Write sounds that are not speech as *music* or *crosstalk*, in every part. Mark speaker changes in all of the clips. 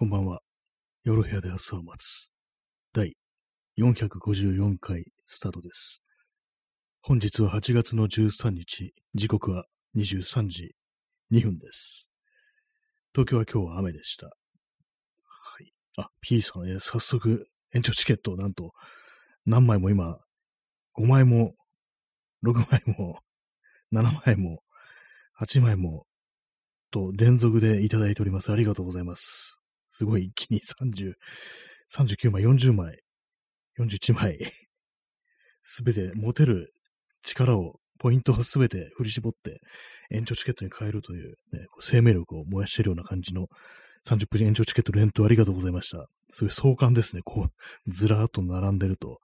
Speaker 1: こんばんは。夜部屋で朝を待つ。第454回スタートです。本日は8月の13日、時刻は23時2分です。東京は今日は雨でした。はい。あ、P さん、え早速延長チケットをなんと何枚も今、5枚も、6枚も、7枚も、8枚も、と連続でいただいております。ありがとうございます。すごい一気に30、39枚、40枚、41枚、すべて持てる力を、ポイントをすべて振り絞って、延長チケットに変えるという、ね、生命力を燃やしているような感じの30分延長チケット連投ありがとうございました。すごいう壮観ですね。こう、ずらーっと並んでると、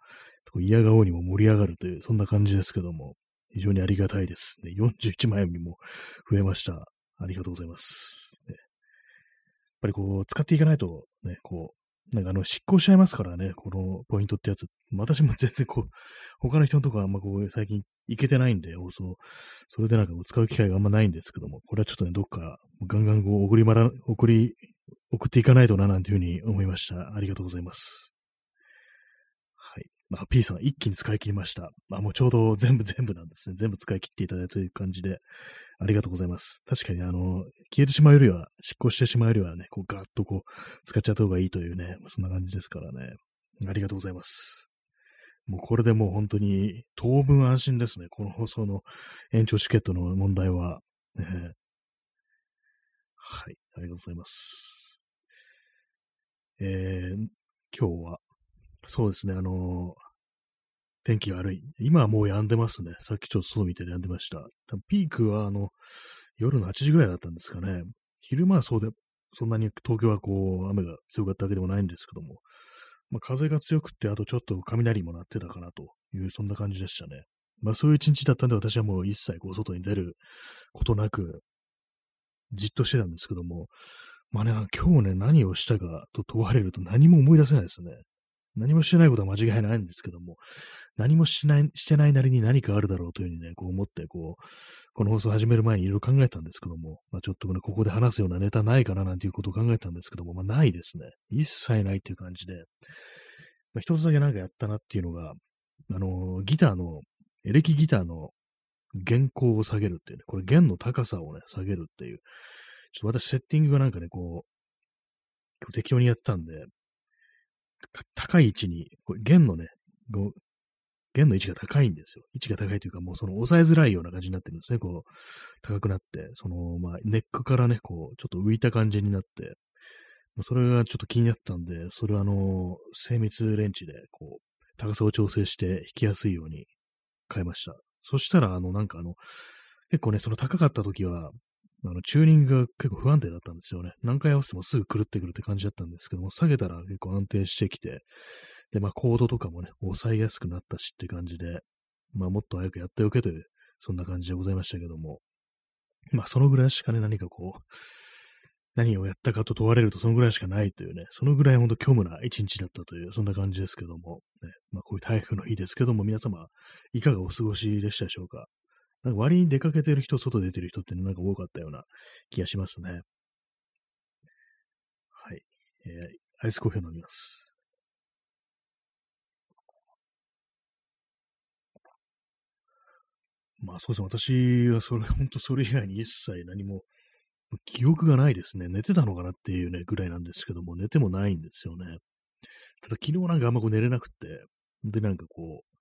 Speaker 1: 嫌顔にも盛り上がるという、そんな感じですけども、非常にありがたいです。ね、41枚にも増えました。ありがとうございます。ね、ぱりこう、使っていかないと、ね、こう、なんかあの、執行しちゃいますからね、このポイントってやつ。私も全然こう、*laughs* 他の人のとこあんまこう、最近行けてないんで、放送。それでなんか使う機会があんまないんですけども、これはちょっとね、どっか、ガンガンこう、送りまら、送り、送っていかないとな、なんていうふうに思いました。ありがとうございます。はい。まあ、P さん一気に使い切りました。あ、もうちょうど全部全部なんですね。全部使い切っていただいたという感じで、ありがとうございます。確かに、あの、消えてしまうよりは、執行してしまうよりはね、こうガーッとこう、使っちゃった方がいいというね、そんな感じですからね。ありがとうございます。もうこれでもう本当に当分安心ですね。この放送の延長チケットの問題は。ね、はい、ありがとうございます。えー、今日は、そうですね、あの天気悪い。今はもう止んでますね。さっきちょっと外見て止んでました。ピークは、あの、夜の8時ぐらいだったんですかね。昼間はそうで、そんなに東京はこう、雨が強かったわけでもないんですけども、まあ、風が強くって、あとちょっと雷も鳴ってたかなという、そんな感じでしたね。まあそういう一日だったんで、私はもう一切こう外に出ることなく、じっとしてたんですけども、まあね、今日ね、何をしたかと問われると何も思い出せないですね。何もしてないことは間違いないんですけども、何もしない、してないなりに何かあるだろうというふうにね、こう思って、こう、この放送始める前にいろいろ考えたんですけども、まあ、ちょっとね、ここで話すようなネタないかななんていうことを考えたんですけども、まあ、ないですね。一切ないっていう感じで、まあ、一つだけなんかやったなっていうのが、あの、ギターの、エレキギターの弦高を下げるっていうね、これ弦の高さをね、下げるっていう、ちょっと私セッティングがなんかね、こう、適当にやってたんで、高い位置に、これ弦のね、弦の位置が高いんですよ。位置が高いというか、もうその押さえづらいような感じになってるんですね。こう、高くなって、その、まあ、ネックからね、こう、ちょっと浮いた感じになって、それがちょっと気になったんで、それはあの、精密レンチで、こう、高さを調整して弾きやすいように変えました。そしたら、あの、なんかあの、結構ね、その高かった時は、あの、チューニングが結構不安定だったんですよね。何回合わせてもすぐ狂ってくるって感じだったんですけども、下げたら結構安定してきて、で、まあ、コードとかもね、抑えやすくなったしって感じで、まあ、もっと早くやっておけという、そんな感じでございましたけども、まあ、そのぐらいしかね、何かこう、何をやったかと問われるとそのぐらいしかないというね、そのぐらいほんと虚無な一日だったという、そんな感じですけども、ね、まあ、こういう台風の日ですけども、皆様、いかがお過ごしでしたでしょうか？なんか割に出かけてる人、外出てる人ってなんか多かったような気がしますね。はい。えー、アイスコーヒー飲みます。まあそうですね。私はそれ、本当それ以外に一切何も記憶がないですね。寝てたのかなっていうね、ぐらいなんですけども、寝てもないんですよね。ただ昨日なんかあんまこう寝れなくて、でなんかこう、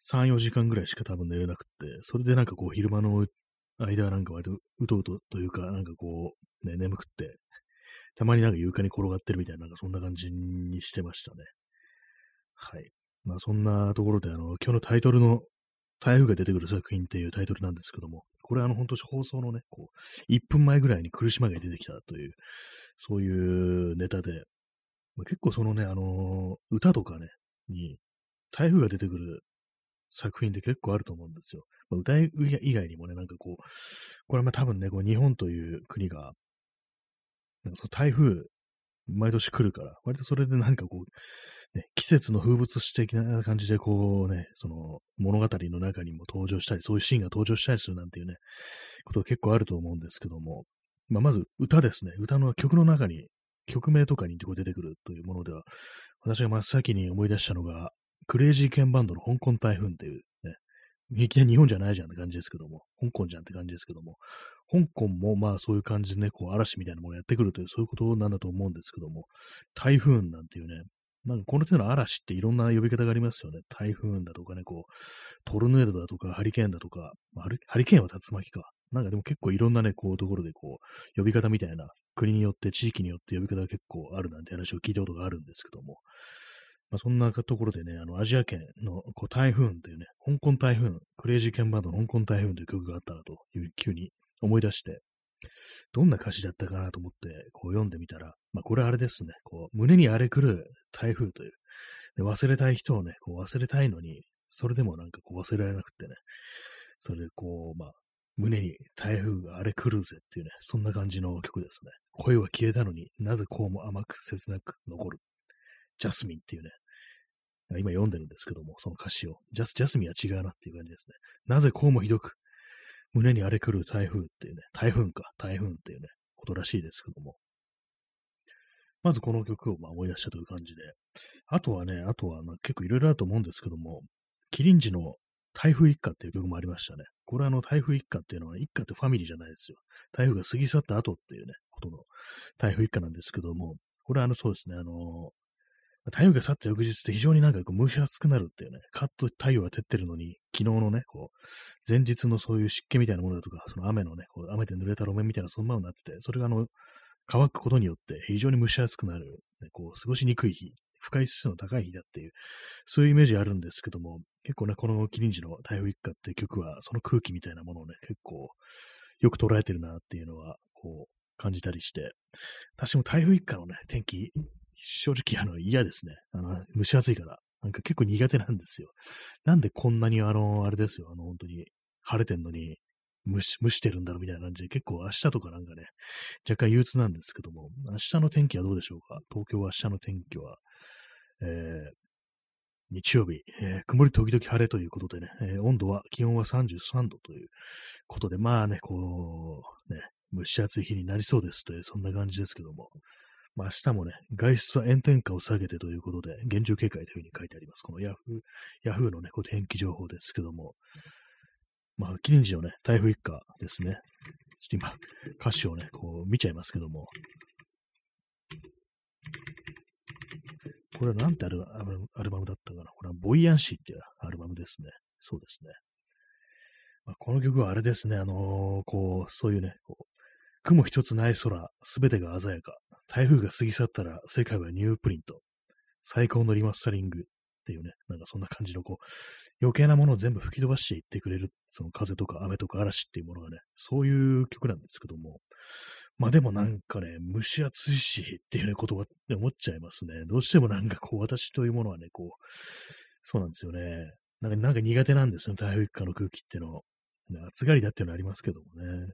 Speaker 1: 3、4時間ぐらいしか多分寝れなくて、それでなんかこう昼間の間はなんか割とうとうとというか、なんかこう、ね、眠くって、たまになんか床に転がってるみたいな、なんかそんな感じにしてましたね。はい。まあそんなところで、あの、今日のタイトルの台風が出てくる作品っていうタイトルなんですけども、これあの本当放送のね、こう、1分前ぐらいに苦しまが出てきたという、そういうネタで、まあ、結構そのね、あの歌とかね、に台風が出てくる作品って結構あると思うんですよ。まあ、歌以外にもね、なんかこう、これはまあ多分ね、こう日本という国が、なんかその台風、毎年来るから、割とそれで何かこう、ね、季節の風物詩的な感じでこうね、その物語の中にも登場したり、そういうシーンが登場したりするなんていうね、ことが結構あると思うんですけども、まあ、まず歌ですね。歌の曲の中に曲名とかにこう出てくるというものでは、私が真っ先に思い出したのが、クレイジーケンバンドの香港台風っていうね、いきなり日本じゃないじゃんって感じですけども、香港じゃんって感じですけども、香港もまあそういう感じでね、こう嵐みたいなものをやってくるという、そういうことなんだと思うんですけども、台風なんていうね、なんかこの手の嵐っていろんな呼び方がありますよね。台風だとかね、こう、トルネードだとか、ハリケーンだとか、まあ、ハリケーンは竜巻か。なんかでも結構いろんなね、こう、ところでこう、呼び方みたいな、国によって、地域によって呼び方が結構あるなんて話を聞いたことがあるんですけども、まあ、そんなところでね、あの、アジア圏のこう台風っていうね、香港台風、クレイジーケンバンドの香港台風という曲があったなという急に思い出して、どんな歌詞だったかなと思って、こう読んでみたら、まあ、これあれですね、こう、胸に荒れ狂う台風という、で忘れたい人をね、こう忘れたいのに、それでもなんかこう忘れられなくてね、それでこう、まあ、胸に台風が荒れ狂うぜっていうね、そんな感じの曲ですね。声は消えたのになぜこうも甘く切なく残る。ジャスミンっていうね、今読んでるんですけども、その歌詞を。ジャス、ジャスミンは違うなっていう感じですね。なぜこうもひどく胸に荒れ狂う台風っていうね、台風か、台風っていうね、ことらしいですけども。まずこの曲をま思い出したという感じで。あとはね、あとは結構いろいろあると思うんですけども、キリンジの台風一過っていう曲もありましたね。これはあの台風一過っていうのは一過ってファミリーじゃないですよ。台風が過ぎ去った後っていうね、ことの台風一過なんですけども、これはあのそうですね、あの太陽が去った翌日って非常になんかこう蒸し暑くなるっていうね、カッと太陽が照ってるのに、昨日のね、こう、前日のそういう湿気みたいなものだとか、その雨のね、こう雨で濡れた路面みたいなそのままになってて、それがあの、乾くことによって非常に蒸し暑くなる、ね、こう、過ごしにくい日、不快指数の高い日だっていう、そういうイメージあるんですけども、結構ね、このキリンジの台風一過っていう曲は、その空気みたいなものをね、結構よく捉えてるなっていうのは、こう、感じたりして、私も台風一過のね、天気、正直あの嫌ですね。あの、蒸し暑いから。なんか結構苦手なんですよ。なんでこんなにあの、あれですよ、あの、本当に晴れてんのに蒸し、蒸してるんだろうみたいな感じで、結構明日とかなんかね、若干憂鬱なんですけども、明日の天気はどうでしょうか？東京は明日の天気は、えー、日曜日、えー、曇り時々晴れということでね、えー、温度は、気温は33度ということで、まあね、こう、ね、蒸し暑い日になりそうですという、そんな感じですけども、まあ、明日もね、外出は炎天下を下げてということで、厳重警戒というふうに書いてあります。このヤフー、ヤフーのね、こう天気情報ですけども、まあ、キリンジのね、台風一過ですね。ちょっと今、歌詞をね、こう見ちゃいますけども、これはなんてアルアルバムだったかな？これはボイヤンシーっていうアルバムですね。そうですね。まあ、この曲はあれですね、あのー、こう、そういうね、こう雲一つない空、すべてが鮮やか。台風が過ぎ去ったら世界はニュープリント。最高のリマスタリングっていうね、なんかそんな感じのこう、余計なものを全部吹き飛ばしていってくれる、その風とか雨とか嵐っていうものがね、そういう曲なんですけども、まあでもなんかね、蒸し暑いしっていうね、言葉って思っちゃいますね。どうしてもなんかこう、私というものはね、こう、そうなんですよね。なんかなんか苦手なんですよ、台風一過の空気っていうの。暑がりだっていうのありますけどもね。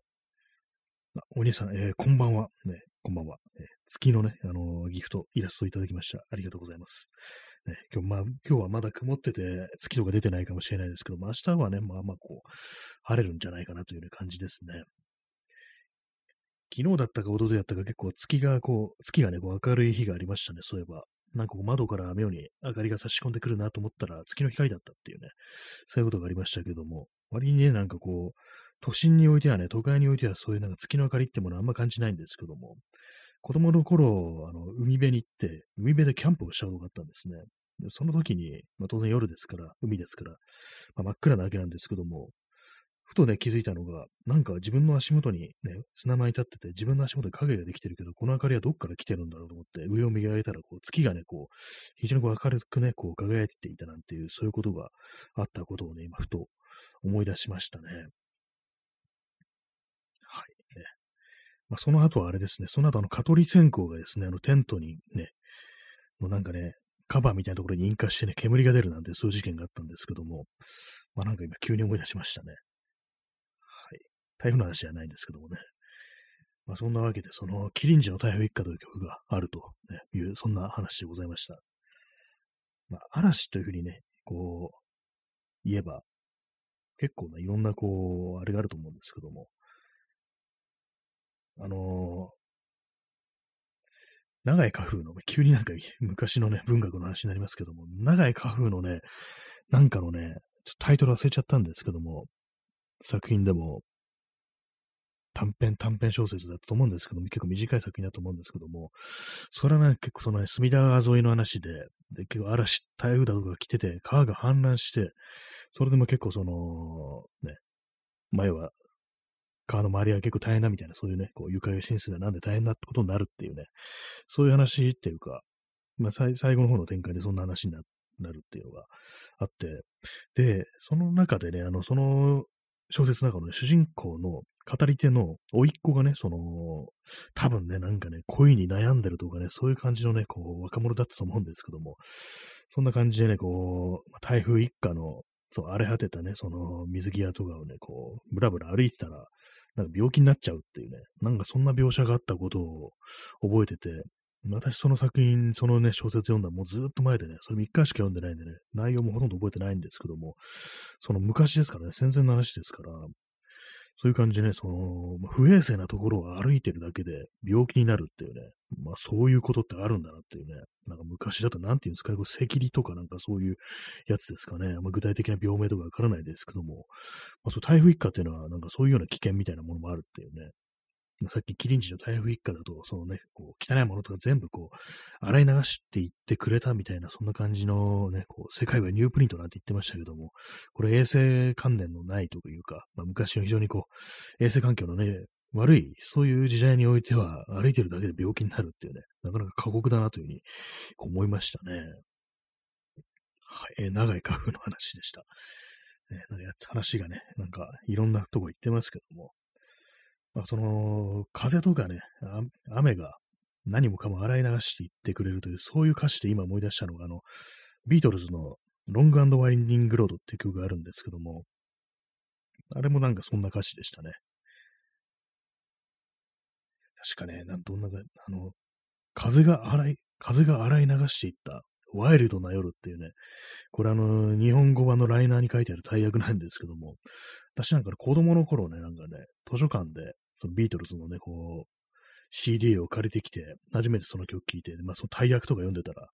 Speaker 1: お兄さん、えー、こんばんは。ね、こんばんは。えー、月のね、あのー、ギフト、イラストいただきました。ありがとうございます。ね、今日、まあ、今日はまだ曇ってて、月とか出てないかもしれないですけど、まあ、明日はね、まあまあ、こう、晴れるんじゃないかなという、ね、感じですね。昨日だったか、一昨日だったか、結構月が、こう、月がね、こう明るい日がありましたね、そういえば。なんか窓から妙に明かりが差し込んでくるなと思ったら、月の光だったっていうね、そういうことがありましたけども、割にね、なんかこう、都心においてはね、都会においてはそういうなんか月の明かりってものはあんま感じないんですけども、子供の頃、あの、海辺に行って、海辺でキャンプをしたことがあったんですね。でその時に、まあ、当然夜ですから、海ですから、まあ、真っ暗なわけなんですけども、ふとね、気づいたのが、なんか自分の足元にね、砂間に立ってて、自分の足元に影ができてるけど、この明かりはどっから来てるんだろうと思って、上を見上げたら、こう、月がね、こう、非常にこう明るくね、こう、輝いていたなんていう、そういうことがあったことをね、今、ふと思い出しましたね。まあ、その後はあれですね、その後あの、蚊取り線香がですね、あの、テントにね、もうなんかね、カバーみたいなところに引火してね、煙が出るなんてそういう事件があったんですけども、まあなんか今急に思い出しましたね。はい。台風の話じゃないんですけどもね。まあそんなわけで、その、キリンジの台風一過という曲があると、いう、そんな話でございました。まあ嵐というふうにね、こう、言えば、結構ね、いろんなこう、あれがあると思うんですけども、あの長い花風の、急になんか昔のね、文学の話になりますけども、長い花風のね、なんかのね、タイトル忘れちゃったんですけども、作品でも、短編、短編小説だと思うんですけども、結構短い作品だと思うんですけども、それはね、結構そのね、隅田川沿いの話で、で、結構嵐、台風だとか来てて、川が氾濫して、それでも結構その、ね、前は川の周りは結構大変だみたいな、そういうね、こう床上浸水だなんで大変なことになるっていうね、そういう話っていうか、まあ、最後の方の展開でそんな話になるっていうのがあって、で、その中でね、あの、その小説の中の、ね、主人公の語り手の甥っ子がね、その、多分ね、なんかね、恋に悩んでるとかね、そういう感じのね、こう、若者だったと思うんですけども、そんな感じでね、こう、台風一過の、そう、荒れ果てたね、その水際とかをね、こう、ぶらぶら歩いてたら、なんか病気になっちゃうっていうね、なんかそんな描写があったことを覚えてて、私その作品、そのね、小説読んだもうずっと前でね、それ3日しか読んでないんでね、内容もほとんど覚えてないんですけども、その昔ですからね、戦前の話ですから、そういう感じでね、その、不衛生なところを歩いてるだけで病気になるっていうね、まあそういうことってあるんだなっていうね、なんか昔だと何て言うんですか。ね、これ赤痢とかなんかそういうやつですかね、まあ、具体的な病名とかわからないですけども、まあそう台風一過っていうのはなんかそういうような危険みたいなものもあるっていうね、さっきキリンジの台風一過だと、そのね、こう、汚いものとか全部こう、洗い流していってくれたみたいな、そんな感じのね、こう、世界はニュープリントなんて言ってましたけども、これ衛生関連のないというか、まあ、昔の非常にこう、衛生環境のね、悪い、そういう時代においては、歩いてるだけで病気になるっていうね、なかなか過酷だなというふうに思いましたね。はい、えー、長い花粉の話でした。ね、なんか話がね、なんかいろんなとこ行ってますけども、まあ、その、風とかね、雨が何もかも洗い流していってくれるという、そういう歌詞で今思い出したのが、あの、ビートルズのロングワインディングロードっていう曲があるんですけども、あれもなんかそんな歌詞でしたね。確かね、なんどんなか、あの、風が洗い、風が洗い流していったワイルドな夜っていうね、これあの、日本語版のライナーに書いてある大役なんですけども、私なんか子供の頃ね、なんかね、図書館で、そのビートルズのね、こう、CD を借りてきて、初めてその曲聴いて、まあその大役とか読んでたら、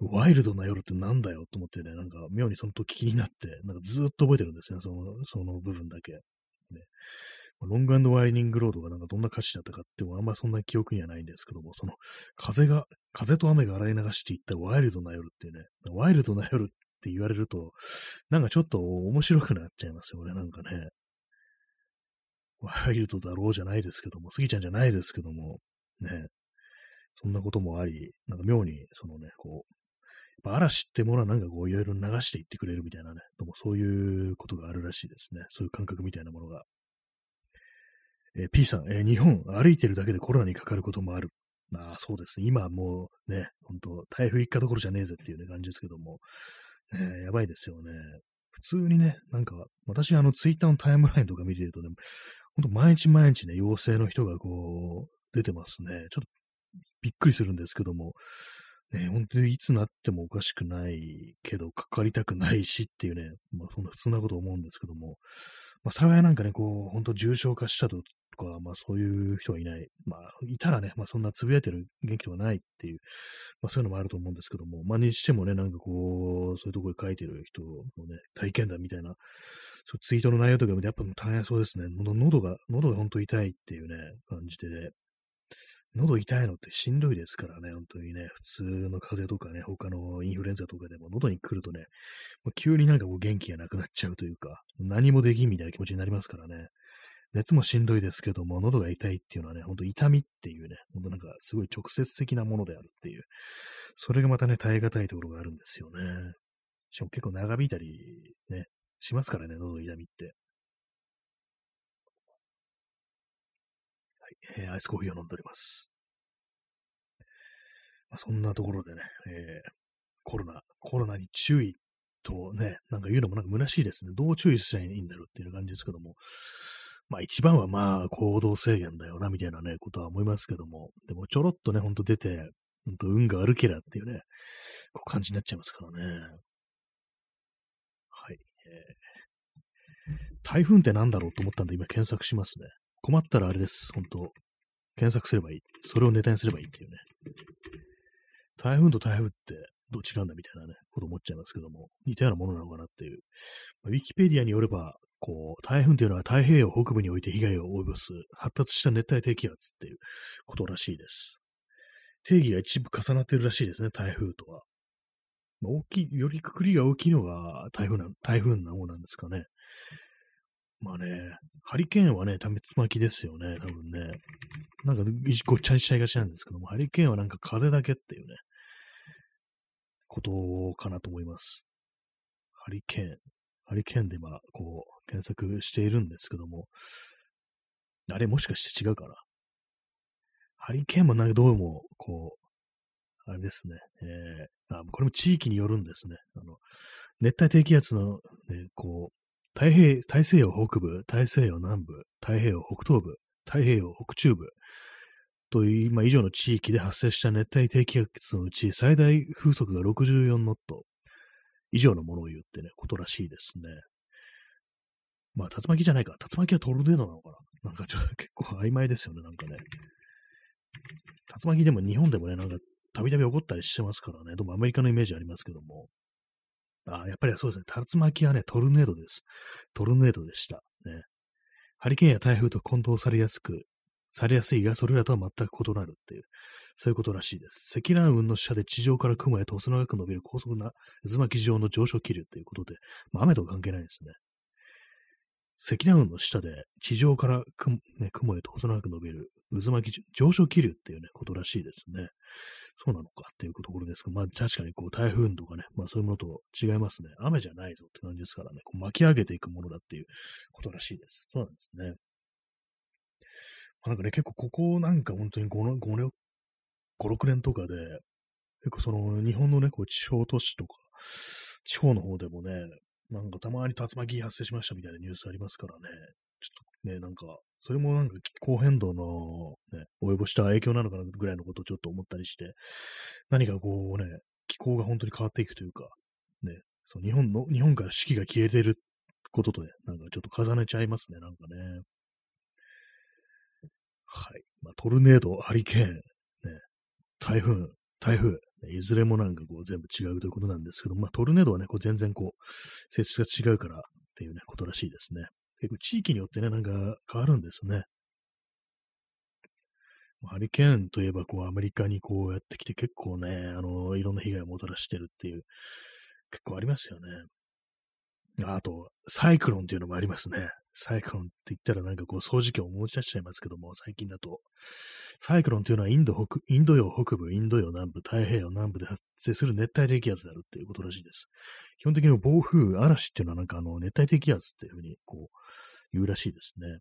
Speaker 1: ワイルドな夜ってなんだよと思ってね、なんか妙にその時気になって、なんかずっと覚えてるんですね、その、その部分だけ。ね、ロングワイニングロードがなんかどんな歌詞だったかってあんまそんな記憶にはないんですけども、その風が、風と雨が洗い流していったワイルドな夜っていうね、ワイルドな夜って言われると、なんかちょっと面白くなっちゃいますよね、なんかね。ワイルドだろうじゃないですけども、スギちゃんじゃないですけども、ね、そんなこともあり、なんか妙に、そのね、こう、嵐ってものはなんかこういろいろ流していってくれるみたいなね、でもそういうことがあるらしいですね。そういう感覚みたいなものが。えー、P さん、えー、日本歩いてるだけでコロナにかかることもある。ああ、そうですね。今もうね、本当台風一過どころじゃねえぜっていう、ね、感じですけども、えやばいですよね。普通にね、なんか、私、あの、ツイッターのタイムラインとか見てるとね、ほんと毎日毎日ね、陽性の人がこう、出てますね。ちょっとびっくりするんですけども、ね、本当にいつなってもおかしくないけど、かかりたくないしっていうね、まあそんな普通なこと思うんですけども、まあ幸いなんかね、こう、本当重症化したとか、まあそういう人はいない。まあいたらね、まあそんなつぶやいてる元気とかないっていう、まあそういうのもあると思うんですけども、まあにしてもね、なんかこう、そういうところで書いてる人のね、体験談みたいな、そうツイートの内容とかもやっぱ大変そうですね。喉が、喉が本当痛いっていうね、感じで、ね、喉痛いのってしんどいですからね、本当にね、普通の風邪とかね、他のインフルエンザとかでも喉に来るとね、急になんかこう元気がなくなっちゃうというか、何もできんみたいな気持ちになりますからね。熱もしんどいですけども、喉が痛いっていうのはね、ほんと痛みっていうね、ほんとなんかすごい直接的なものであるっていう、それがまたね、耐え難いところがあるんですよね。しかも結構長引いたりね、しますからね、喉痛みって。はい、えー、アイスコーヒーを飲んでおります。まあ、そんなところでね、えー、コロナ、コロナに注意とね、なんか言うのもなんか虚しいですね。どう注意したらいいんだろうっていう感じですけども、まあ一番はまあ行動制限だよな、みたいなね、ことは思いますけども、でもちょろっとね、ほんと出て、ほんと運が悪けりゃっていうね、こう感じになっちゃいますからね。はい。えー、台風って何だろうと思ったんで今検索しますね。困ったらあれです、本当検索すればいい。それをネタにすればいいっていうね。台風と台風ってどう違うんだみたいなね、こと思っちゃいますけども、似たようなものなのかなっていう。まあ、ウィキペディアによれば、こう、台風というのは太平洋北部において被害を及ぼす発達した熱帯低気圧っていうことらしいです。定義が一部重なってるらしいですね、台風とは。まあ、大きい、よりくくりが大きいのが台風な、台風な方なんですかね。まあね、ハリケーンはね、多滅巻きですよね、多分ね。なんかごっちゃにしちゃいがちなんですけども、ハリケーンはなんか風だけっていうね、ことかなと思います。ハリケーン。ハリケーンで今、こう、検索しているんですけども、あれもしかして違うかな？ハリケーンもなんかどうも、こう、あれですね、えー、あ、これも地域によるんですね。あの、熱帯低気圧の、ね、こう、太平、大西洋北部、大西洋南部、太平洋北東部、太平洋北中部という今以上の地域で発生した熱帯低気圧のうち最大風速が64ノット。以上のものを言うってね、ことらしいですね。まあ、竜巻じゃないか。竜巻はトルネードなのかななんかちょっと結構曖昧ですよね、なんかね。竜巻でも日本でもね、なんかたびたび起こったりしてますからね。どうもアメリカのイメージありますけども。あ、やっぱりそうですね。竜巻はね、トルネードです。トルネードでした。ね。ハリケーンや台風と混同されやすく、されやすいが、それらとは全く異なるっていう、そういうことらしいです。積乱雲の下で地上から雲へと細長く伸びる高速な渦巻き状の上昇気流ということで、まあ、雨と関係ないですね。積乱雲の下で地上から雲,、ね、雲へと細長く伸びる渦巻き上昇気流っていうね、ことらしいですね。そうなのかっていうところですが、まあ確かにこう台風とかね、まあそういうものと違いますね。雨じゃないぞって感じですからね、こう巻き上げていくものだっていうことらしいです。そうなんですね。まあ、なんかね、結構ここなんか本当に 5, 5年、5、6年とかで、結構その日本のね、こう地方都市とか、地方の方でもね、なんかたまに竜巻発生しましたみたいなニュースありますからね、ちょっとね、なんか、それもなんか気候変動のね、及ぼした影響なのかなぐらいのことをちょっと思ったりして、何かこうね、気候が本当に変わっていくというか、ね、その日本の、日本から四季が消えてることとね、なんかちょっと重ねちゃいますね、なんかね。はい。まあ、トルネード、ハリケーン、台風、台風、いずれもなんかこう全部違うということなんですけど、まあトルネードはね、こう全然こう、性質が違うからっていうね、ことらしいですね。結構地域によってね、なんか変わるんですよね。ハリケーンといえば、こう、アメリカにこうやってきて結構ね、あの、いろんな被害をもたらしてるっていう、結構ありますよね。あと、サイクロンっていうのもありますね。サイクロンって言ったらなんかこう掃除機を思い出しちゃいますけども、最近だと。サイクロンっていうのはインド北インド洋北部、インド洋南部、太平洋南部で発生する熱帯低気圧であるっていうことらしいです。基本的に暴風、嵐っていうのはなんかあの熱帯低気圧っていうふうにこう言うらしいですね。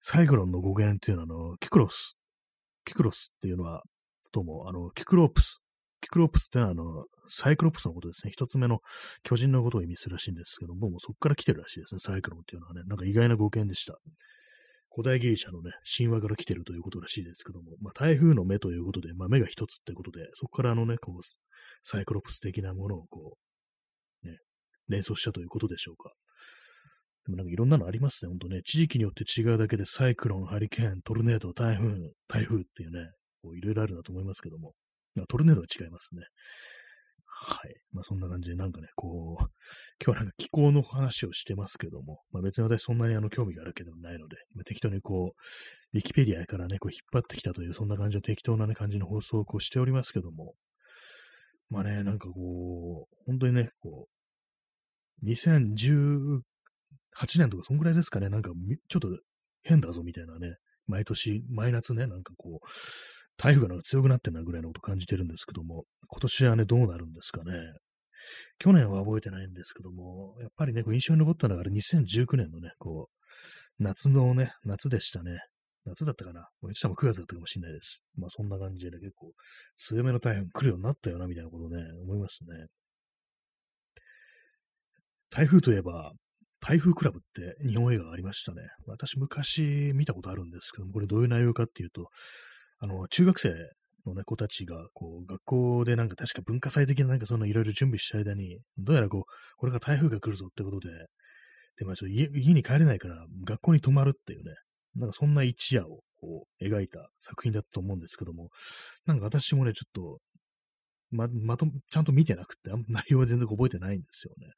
Speaker 1: サイクロンの語源っていうのはあの、キクロス。キクロスっていうのは、どうも、あの、キクロープスキクロプスってのは、あの、サイクロプスのことですね。一つ目の巨人のことを意味するらしいんですけども、もうそこから来てるらしいですね。サイクロンっていうのはね、なんか意外な語源でした。古代ギリシャのね、神話から来てるということらしいですけども、まあ、台風の目ということで、まあ、目が一つってことで、そこからあのね、こう、サイクロプス的なものをこう、ね、連想したということでしょうか。でもなんかいろんなのありますね、ほんとね。地域によって違うだけで、サイクロン、ハリケーン、トルネード、台風、台風っていうね、こういろいろあるなと思いますけども。トルネードは違いますね。はい。まあそんな感じで、なんかね、こう、*laughs* 今日はなんか気候の話をしてますけども、まあ別に私そんなにあの興味があるけでもないので、まあ、適当にこう、ウィキペディアからね、こう引っ張ってきたという、そんな感じの適当なね、感じの放送をこうしておりますけども、まあね、なんかこう、本当にね、こう、2018年とかそんぐらいですかね、なんかちょっと変だぞみたいなね、毎年、毎夏ね、なんかこう、台風がなんか強くなってんなぐらいのこと感じてるんですけども、今年はね、どうなるんですかね。去年は覚えてないんですけども、やっぱりね、こう印象に残ったのがあれ2019年のね、こう、夏のね、夏でしたね。夏だったかなもうも9月だったかもしれないです。まあそんな感じでね、結構強めの台風来るようになったよな、みたいなことね、思いますね。台風といえば、台風クラブって日本映画がありましたね。私昔見たことあるんですけども、これどういう内容かっていうと、あの、中学生のね、子たちが、こう、学校でなんか確か文化祭的ななんかそのいろいろ準備した間に、どうやらこう、これが台風が来るぞってことで、で、まあ家家に帰れないから学校に泊まるっていうね、なんかそんな一夜をこう描いた作品だったと思うんですけども、なんか私もね、ちょっとま、まと、ちゃんと見てなくて、内容は全然覚えてないんですよね。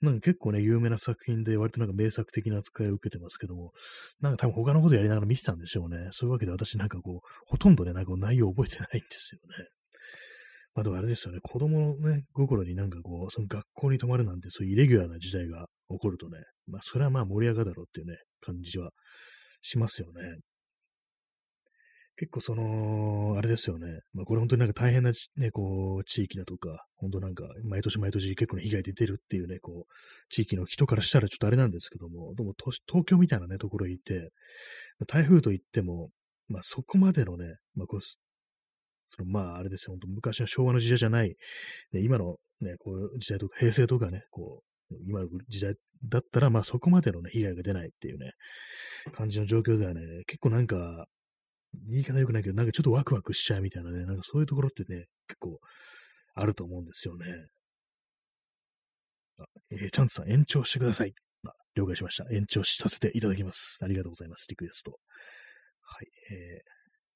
Speaker 1: なんか結構ね、有名な作品で割となんか名作的な扱いを受けてますけども、なんか多分他のことやりながら見てたんでしょうね。そういうわけで私なんかこう、ほとんどね、なんか内容覚えてないんですよね。まあでもあれですよね、子供のね、心になんかこう、その学校に泊まるなんてそういうイレギュラーな時代が起こるとね、まあそれはまあ盛り上がるだろうっていうね、感じはしますよね。結構その、あれですよね。まあこれ本当になんか大変なね、こう、地域だとか、本当なんか、毎年毎年結構被害出てるっていうね、こう、地域の人からしたらちょっとあれなんですけども、でも東京みたいなね、ところにいて、台風といっても、まあそこまでのね、まあこう、そのまああれですよ、本当昔の昭和の時代じゃない、ね、今のね、こう時代とか、平成とかね、こう、今の時代だったら、まあそこまでのね、被害が出ないっていうね、感じの状況ではね、結構なんか、言い方良くないけど、なんかちょっとワクワクしちゃうみたいなね、なんかそういうところってね、結構あると思うんですよね。あえー、チャンツさん延長してください。あ、了解しました。延長させていただきます。ありがとうございます。リクエスト。はい。え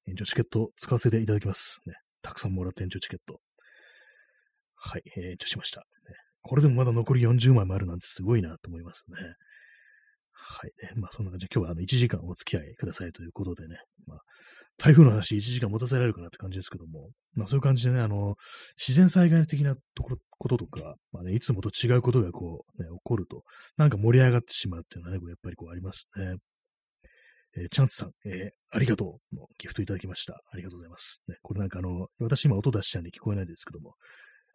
Speaker 1: ー、延長チケット使わせていただきます。ね。たくさんもらった延長チケット。はい。えー、延長しました。ね、これでもまだ残り40枚もあるなんてすごいなと思いますね。はい、まあ、そんな感じで、今日はあの1時間お付き合いくださいということでね、まあ、台風の話1時間持たせられるかなって感じですけども、まあそういう感じでね、あの、自然災害的なところ、こととか、まあね、いつもと違うことがこう、ね、起こると、なんか盛り上がってしまうっていうのはね、こうやっぱりこうありますね。えー、チャンツさん、えー、ありがとうのギフトいただきました。ありがとうございます。ね、これなんかあの、私今音出しちゃうんで聞こえないですけども、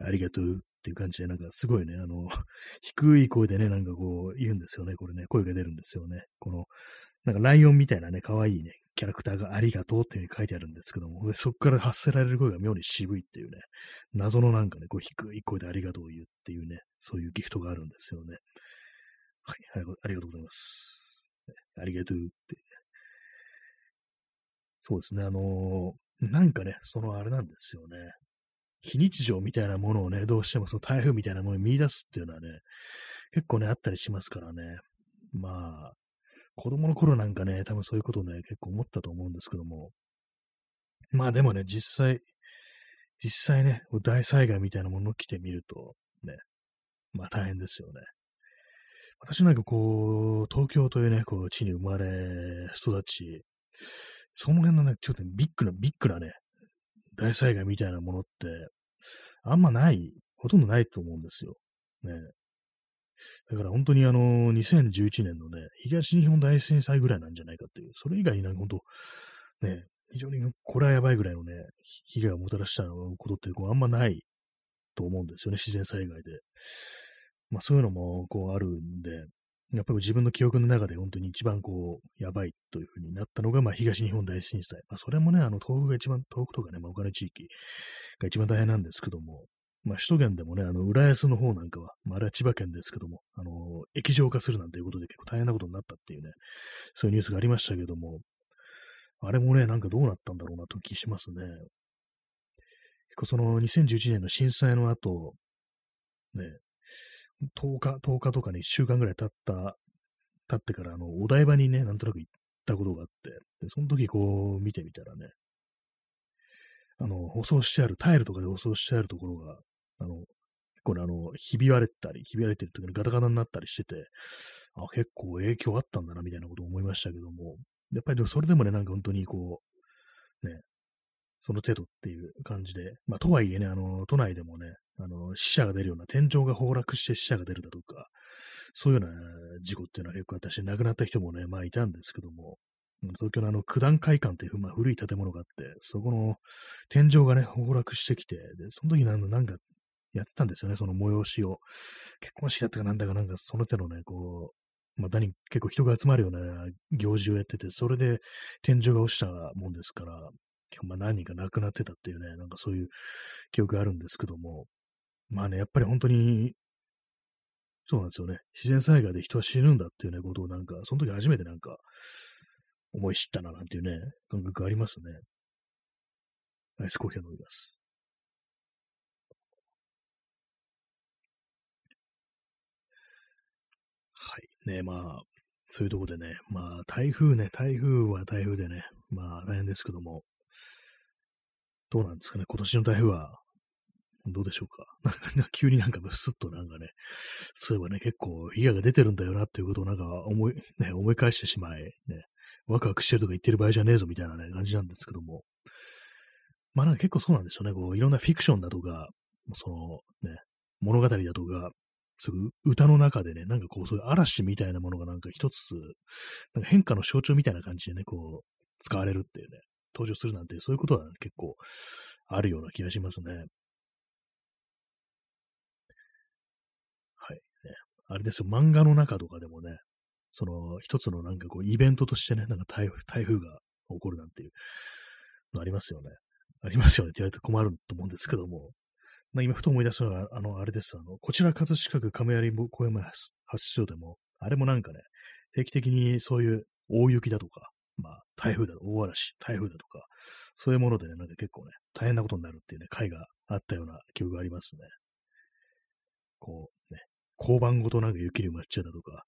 Speaker 1: ありがとうっていう感じで、なんかすごいね、あの、*laughs* 低い声でね、なんかこう言うんですよね。これね、声が出るんですよね。この、なんかライオンみたいなね、可愛いね、キャラクターがありがとうっていう風に書いてあるんですけども、そこから発せられる声が妙に渋いっていうね、謎のなんかね、こう低い声でありがとうを言うっていうね、そういうギフトがあるんですよね。はい、ありがとうございます。ありがとうって。そうですね、あのー、なんかね、そのあれなんですよね。非日常みたいなものをね、どうしてもその台風みたいなものを見出すっていうのはね、結構ね、あったりしますからね。まあ、子供の頃なんかね、多分そういうことをね、結構思ったと思うんですけども。まあでもね、実際、実際ね、大災害みたいなものを来てみると、ね、まあ大変ですよね。私なんかこう、東京というね、こう、地に生まれ、育ち、その辺のね、ちょっとビッグな、ビッグなね、大災害みたいなものって、あんまない、ほとんどないと思うんですよ。ね。だから本当にあの、2011年のね、東日本大震災ぐらいなんじゃないかっていう、それ以外になんか本当、ね、非常にこれはやばいぐらいのね、被害をもたらしたことってこうあんまないと思うんですよね、自然災害で。まあそういうのもこうあるんで、やっぱり自分の記憶の中で本当に一番こう、やばいというふうになったのが、まあ東日本大震災。まあそれもね、あの東北が一番、東北とかね、まあ他の地域が一番大変なんですけども、まあ、首都圏でもね、あの、浦安の方なんかは、まあ、あれは千葉県ですけども、あの、液状化するなんていうことで結構大変なことになったっていうね、そういうニュースがありましたけども、あれもね、なんかどうなったんだろうなと気しますね。結構その2011年の震災の後、ね、10日、10日とかに1週間ぐらい経った、経ってから、あの、お台場にね、なんとなく行ったことがあって、で、その時こう見てみたらね、あの、舗装してある、タイルとかで舗装してあるところが、あの、結構ね、あの、ひび割れたり、ひび割れてる時にガタガタになったりしてて、あ、結構影響あったんだな、みたいなことを思いましたけども、やっぱりそれでもね、なんか本当にこう、ね、その程度っていう感じで、まあ、とはいえね、あの、都内でもね、あの、死者が出るような、天井が崩落して死者が出るだとか、そういうような事故っていうのは結構私、亡くなった人もね、まあいたんですけども、東京のあの九段会館っていう、まあ、古い建物があって、そこの天井がね、崩落してきて、で、その時になんかやってたんですよね、その催しを。結婚式だったかなんだかなんか、その手のね、こう、まあ、何、結構人が集まるような行事をやってて、それで天井が落ちたもんですから、まあ、何人か亡くなってたっていうね、なんかそういう記憶があるんですけども、まあね、やっぱり本当に、そうなんですよね。自然災害で人は死ぬんだっていうね、ことをなんか、その時初めてなんか、思い知ったな、なんていうね、感覚ありますね。アイスコーヒーを飲みます。はい。ね、まあ、そういうとこでね、まあ、台風ね、台風は台風でね、まあ、大変ですけども、どうなんですかね、今年の台風は、どうでしょうか？*laughs* なんか急になんかブスッとなんかね、そういえばね、結構被害が出てるんだよなっていうことをなんか思い、ね、思い返してしまい、ね、ワクワクしてるとか言ってる場合じゃねえぞみたいなね、感じなんですけども。まあなんか結構そうなんでしょうね。こう、いろんなフィクションだとか、そのね、物語だとか、そういう歌の中でね、なんかこう、そういう嵐みたいなものがなんか一つ、なんか変化の象徴みたいな感じでね、こう、使われるっていうね、登場するなんて、そういうことは、結構あるような気がしますね。はい。ね、あれですよ、漫画の中とかでもね、その一つのなんかこう、イベントとしてね、なんか台風台風が起こるなんていうのありますよね。ありますよねって言われて困ると思うんですけども、まあ、今ふと思い出すのは、あの、あれです。あの、こちら葛飾区亀有小山発祥でも、あれもなんかね、定期的にそういう大雪だとか、まあ、台風だと、大嵐、台風だとか、そういうものでね、なんか結構ね、大変なことになるっていうね、回があったような記憶がありますね。こう、ね、交番ごとなんか雪に埋まっちゃったとか、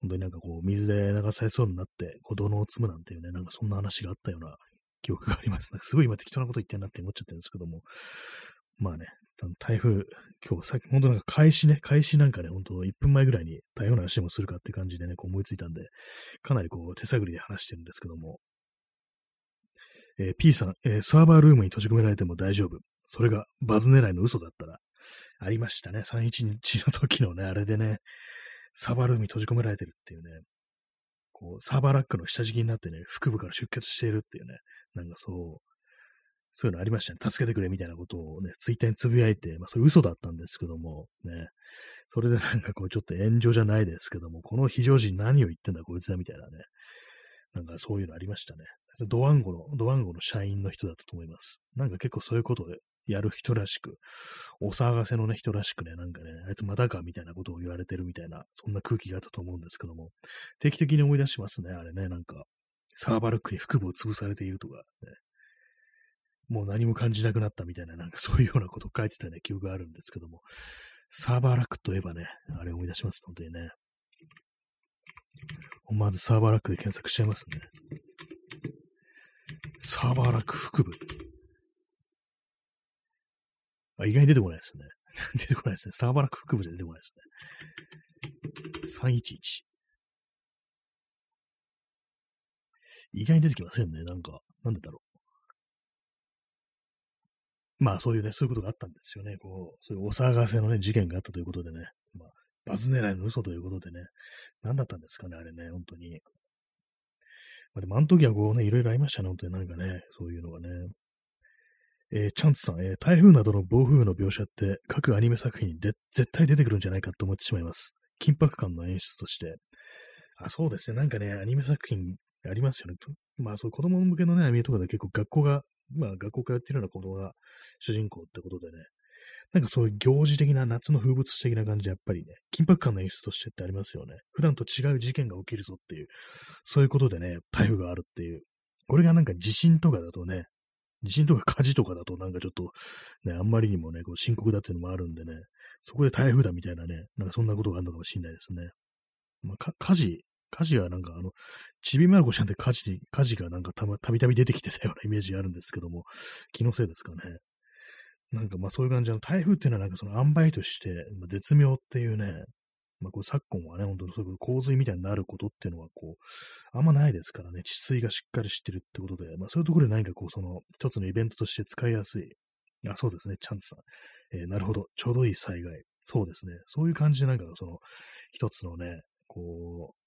Speaker 1: 本当になんかこう、水で流されそうになって、こう、土のを積むなんていうね、なんかそんな話があったような記憶があります。なんかすごい今適当なこと言ってんなって思っちゃってるんですけども、まあね、台風、今日さっき、本当なんか開始ね、開始なんかね、本当1分前ぐらいに台風の話でもするかって感じでね、こう思いついたんで、かなりこう手探りで話してるんですけども、えー、P さん、えー、サーバールームに閉じ込められても大丈夫。それがバズ狙いの嘘だったら、ありましたね。311の時のね、あれでね、サーバールームに閉じ込められてるっていうね、こう、サーバーラックの下敷きになってね、腹部から出血しているっていうね、なんかそう、そういうのありましたね。助けてくれみたいなことをね、ツイッターにつぶやいて、まあそれ嘘だったんですけども、ね、それでなんかこうちょっと炎上じゃないですけども、この非常時に何を言ってんだこいつだみたいなね、なんかそういうのありましたね。ドワンゴの、ドワンゴの社員の人だったと思います。なんか結構そういうことをやる人らしく、お騒がせのね、人らしくね、なんかね、あいつまだかみたいなことを言われてるみたいな、そんな空気があったと思うんですけども、定期的に思い出しますね、あれね、なんか、サーバルックに腹部を潰されているとか、ね、もう何も感じなくなったみたいな、なんかそういうようなことを書いてたね、記憶があるんですけども、サーバーラックといえばね、あれ思い出します、本当にね。まずサーバーラックで検索しちゃいますね。サーバーラック腹部。あ、意外に出てこないですね。*laughs* 出てこないですね。サーバーラック腹部で出てこないですね。311。意外に出てきませんね。なんか、なんでだろう。まあそういうね、そういうことがあったんですよね。こう、そういうお騒がせのね、事件があったということでね、まあ、バズ狙いの嘘ということでね、何だったんですかね、あれね、本当に。まあでもあの時はこうね、いろいろありましたね、本当になんかね、そういうのがね。えー、チャンツさん、えー、台風などの暴風雨の描写って各アニメ作品にで絶対出てくるんじゃないかと思ってしまいます。緊迫感の演出として。あ、そうですね。なんかね、アニメ作品ありますよね。まあ、そう、子供向けのね、アニメとかで結構学校がまあ学校通ってるような子供が主人公ってことでね、なんかそういう行事的な夏の風物詩的な感じやっぱりね、緊迫感の演出としてってありますよね。普段と違う事件が起きるぞっていう、そういうことでね、台風があるっていう。これがなんか地震とかだとね、地震とか火事とかだとなんかちょっとね、あんまりにもね、こう深刻だっていうのもあるんでね、そこで台風だみたいなね、なんかそんなことがあるのかもしれないですね。まあ、火事火事はなんかあの、ちびまる子ちゃんって火事、火事がなんかたま、たびたび出てきてたようなイメージあるんですけども、気のせいですかね。なんかまあそういう感じの台風っていうのはなんかその塩梅として、まあ、絶妙っていうね、まあこう昨今はね、本当にそういう洪水みたいになることっていうのはこう、あんまないですからね、治水がしっかりしてるってことで、まあそういうところで何かこうその一つのイベントとして使いやすい。あ、そうですね、チャンスさん。えー、なるほど、ちょうどいい災害。そうですね。そういう感じでなんかその一つのね、こう、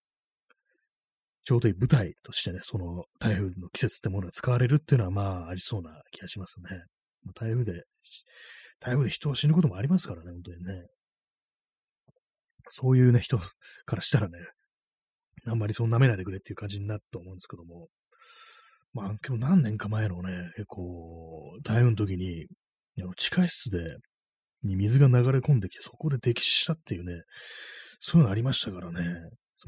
Speaker 1: ちょうどいい舞台としてね、その台風の季節ってものが使われるっていうのは、まあ、ありそうな気がしますね。台風で、台風で人は死ぬこともありますからね、本当にね。そういうね、人からしたらね、あんまりそう舐めないでくれっていう感じになると思うんですけども、まあ、今日何年か前のね、結構、台風の時に、地下室で、に水が流れ込んできて、そこで溺死したっていうね、そういうのありましたからね。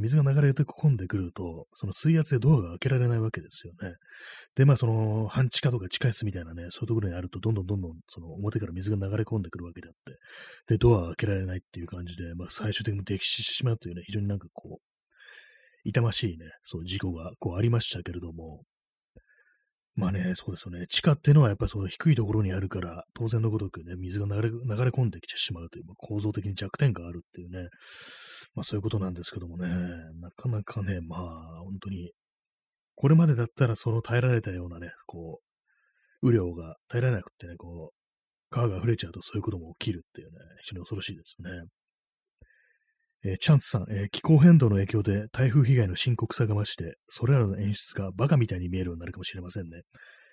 Speaker 1: 水が流れ込んでくると、その水圧でドアが開けられないわけですよね。で、まあ、その、半地下とか地下室みたいなね、そういうところにあると、どんどんどんどん、その、表から水が流れ込んでくるわけであって、で、ドアが開けられないっていう感じで、まあ、最終的に溺死してしまうというね、非常になんかこう、痛ましいね、そう、事故が、こう、ありましたけれども、まあね、そうですよね。地下っていうのはやっぱりその低いところにあるから、当然のごとくね、水が流れ流れ込んできてしまうという、構造的に弱点があるっていうね、まあそういうことなんですけどもね、なかなかね、まあ本当に、これまでだったらその耐えられたようなね、こう、雨量が耐えられなくてね、こう、川が溢れちゃうとそういうことも起きるっていうね、非常に恐ろしいですね。えー、チャンツさん、えー、気候変動の影響で台風被害の深刻さが増して、それらの演出がバカみたいに見えるようになるかもしれませんね。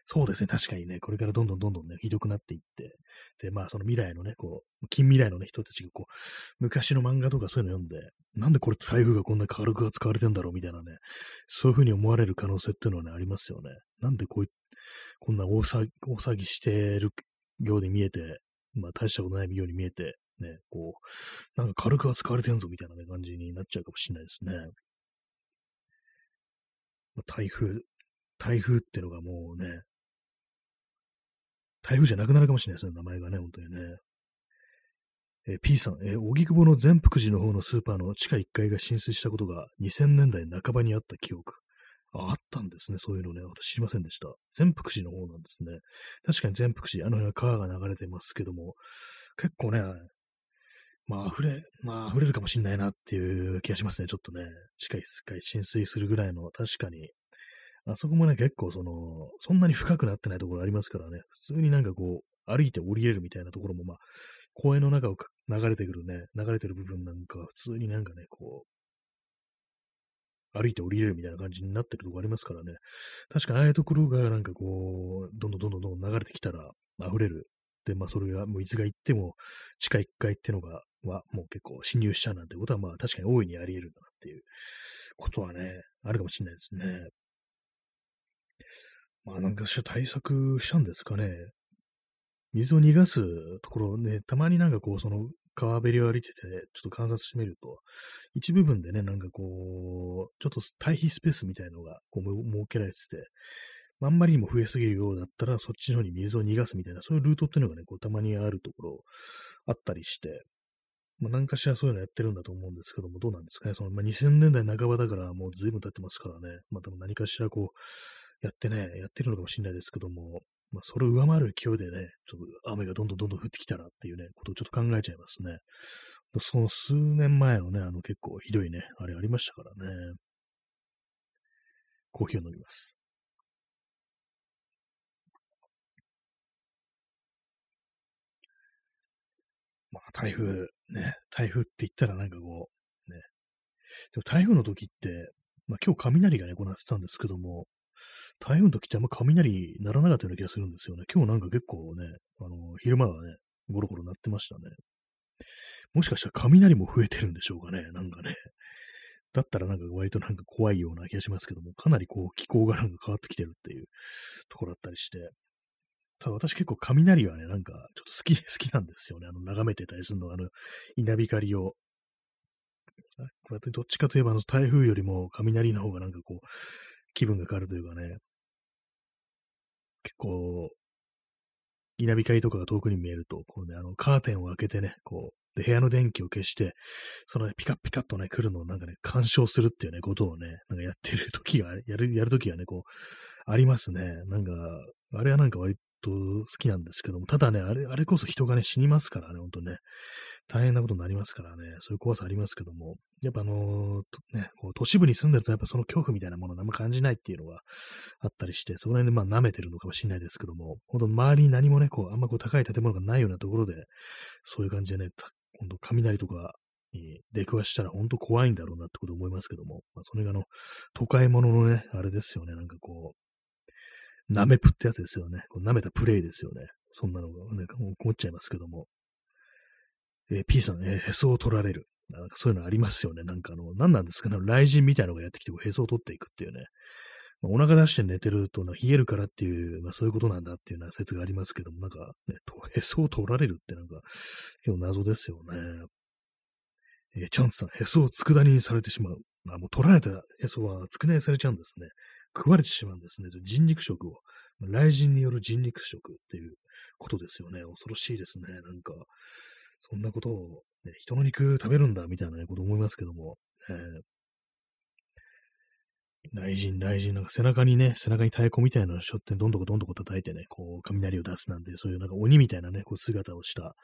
Speaker 1: そうですね、確かにね、これからどんどんどんどんね、ひどくなっていって、で、まあ、その未来のね、こう、近未来のね、人たちがこう、昔の漫画とかそういうの読んで、なんでこれ台風がこんな軽く扱われてんだろうみたいなね、そういうふうに思われる可能性っていうのはね、ありますよね。なんでこういう、こんな大騒ぎ、大騒ぎしてるように見えて、まあ、大したことないように見えて、ね、こう、なんか軽く扱われてんぞみたいな、ね、感じになっちゃうかもしれないですね。まあ、台風、台風ってのがもうね、台風じゃなくなるかもしれないですね、名前がね、本当にね。えー、P さん、えー、荻窪の全福寺の方のスーパーの地下1階が浸水したことが2000年代半ばにあった記憶。あ、あったんですね、そういうのね。私知りませんでした。全福寺の方なんですね。確かに全福寺、あの辺は川が流れてますけども、結構ね、まあ、溢れ、まあ、溢れるかもしんないなっていう気がしますね。ちょっとね、地下1階浸水するぐらいの、確かに。あそこもね、結構その、そんなに深くなってないところありますからね、普通になんかこう、歩いて降りれるみたいなところも、まあ、公園の中を流れてくるね、流れてる部分なんか普通になんかね、こう、歩いて降りれるみたいな感じになってるとこありますからね。確かにああいうところがなんかこう、どんどんどんどんどん流れてきたら溢れる。で、まあそれがもういつが行っても地下1階ってのがはもう結構侵入しちゃうなんてことはまあ確かに大いにあり得るんだなっていうことはね、あるかもしれないですね。まあなんかしら対策したんですかね。水を逃がすところね、たまになんかこう、その川べりを歩いてて、ちょっと観察してみると、一部分でね、なんかこう、ちょっと対比スペースみたいのがこう設けられてて、あんまりにも増えすぎるようだったら、そっちの方に水を逃がすみたいな、そういうルートっていうのがね、こうたまにあるところあったりして、まあ、何かしらそういうのやってるんだと思うんですけども、どうなんですかね。その、まあ、2000年代半ばだからもう随分経ってますからね。まあ、多分何かしらこう、やってね、やってるのかもしれないですけども、まあ、それを上回る勢いでね、ちょっと雨がどんどんどんどん降ってきたらっていうね、ことをちょっと考えちゃいますね。その数年前のね、あの結構ひどいね、あれありましたからね。コーヒーを飲みます。まあ、台風、ね、台風って言ったらなんかこう、ね。でも台風の時って、まあ今日雷がね、こうなってたんですけども、台風の時ってあんま雷鳴らなかったような気がするんですよね。今日なんか結構ね、あの、昼間はね、ゴロゴロ鳴ってましたね。もしかしたら雷も増えてるんでしょうかね、なんかね。だったらなんか割となんか怖いような気がしますけども、かなりこう気候がなんか変わってきてるっていうところだったりして、ただ私結構雷はね、なんかちょっと好き、*laughs* 好きなんですよね。あの、眺めてたりするのが、あの、稲光を。どっちかといえば、あの、台風よりも雷の方がなんかこう、気分が変わるというかね、結構、稲光とかが遠くに見えると、こうね、あの、カーテンを開けてね、こう、で、部屋の電気を消して、その、ね、ピカピカっとね、来るのをなんかね、干渉するっていうね、ことをね、なんかやってる時が、*laughs* やる、やる時がね、こう、ありますね。なんか、あれはなんか割と好きなんですけども、ただね、あれ、あれこそ人がね、死にますからね、ほんとね。大変なことになりますからね、そういう怖さありますけども、やっぱあのー、ね、こう都市部に住んでるとやっぱその恐怖みたいなものをあんま感じないっていうのがあったりして、そこら辺でまあ舐めてるのかもしれないですけども、ほんと周りに何もね、こう、あんまこう高い建物がないようなところで、そういう感じでね、ほんと雷とかに出くわしたら本当怖いんだろうなってこと思いますけども、まあ、それがあの、都会もののね、あれですよね、なんかこう、舐めプってやつですよね。こう舐めたプレイですよね。そんなのが、ね、思っちゃいますけども。え、P さん、え、へそを取られる。なんかそういうのありますよね。なんかあの、何なんですかね。雷神みたいなのがやってきて、へそを取っていくっていうね。まあ、お腹出して寝てると、冷えるからっていう、まあそういうことなんだっていうような説がありますけども、なんかね、へそを取られるってなんか、結構謎ですよね。えー、チャンスさん、へそを佃煮にされてしまう。あ、もう取られたへそは佃煮されちゃうんですね。食われてしまうんですね。人肉食を。雷神による人肉食っていうことですよね。恐ろしいですね。なんか、そんなことを、ね、人の肉食べるんだみたいな、ね、こと思いますけども、えー、雷神、雷神、なんか背中にね、背中に太鼓みたいなのを背負ってどんどこどんどこ叩いてね、こう、雷を出すなんて、そういうなんか鬼みたいなね、こう姿をした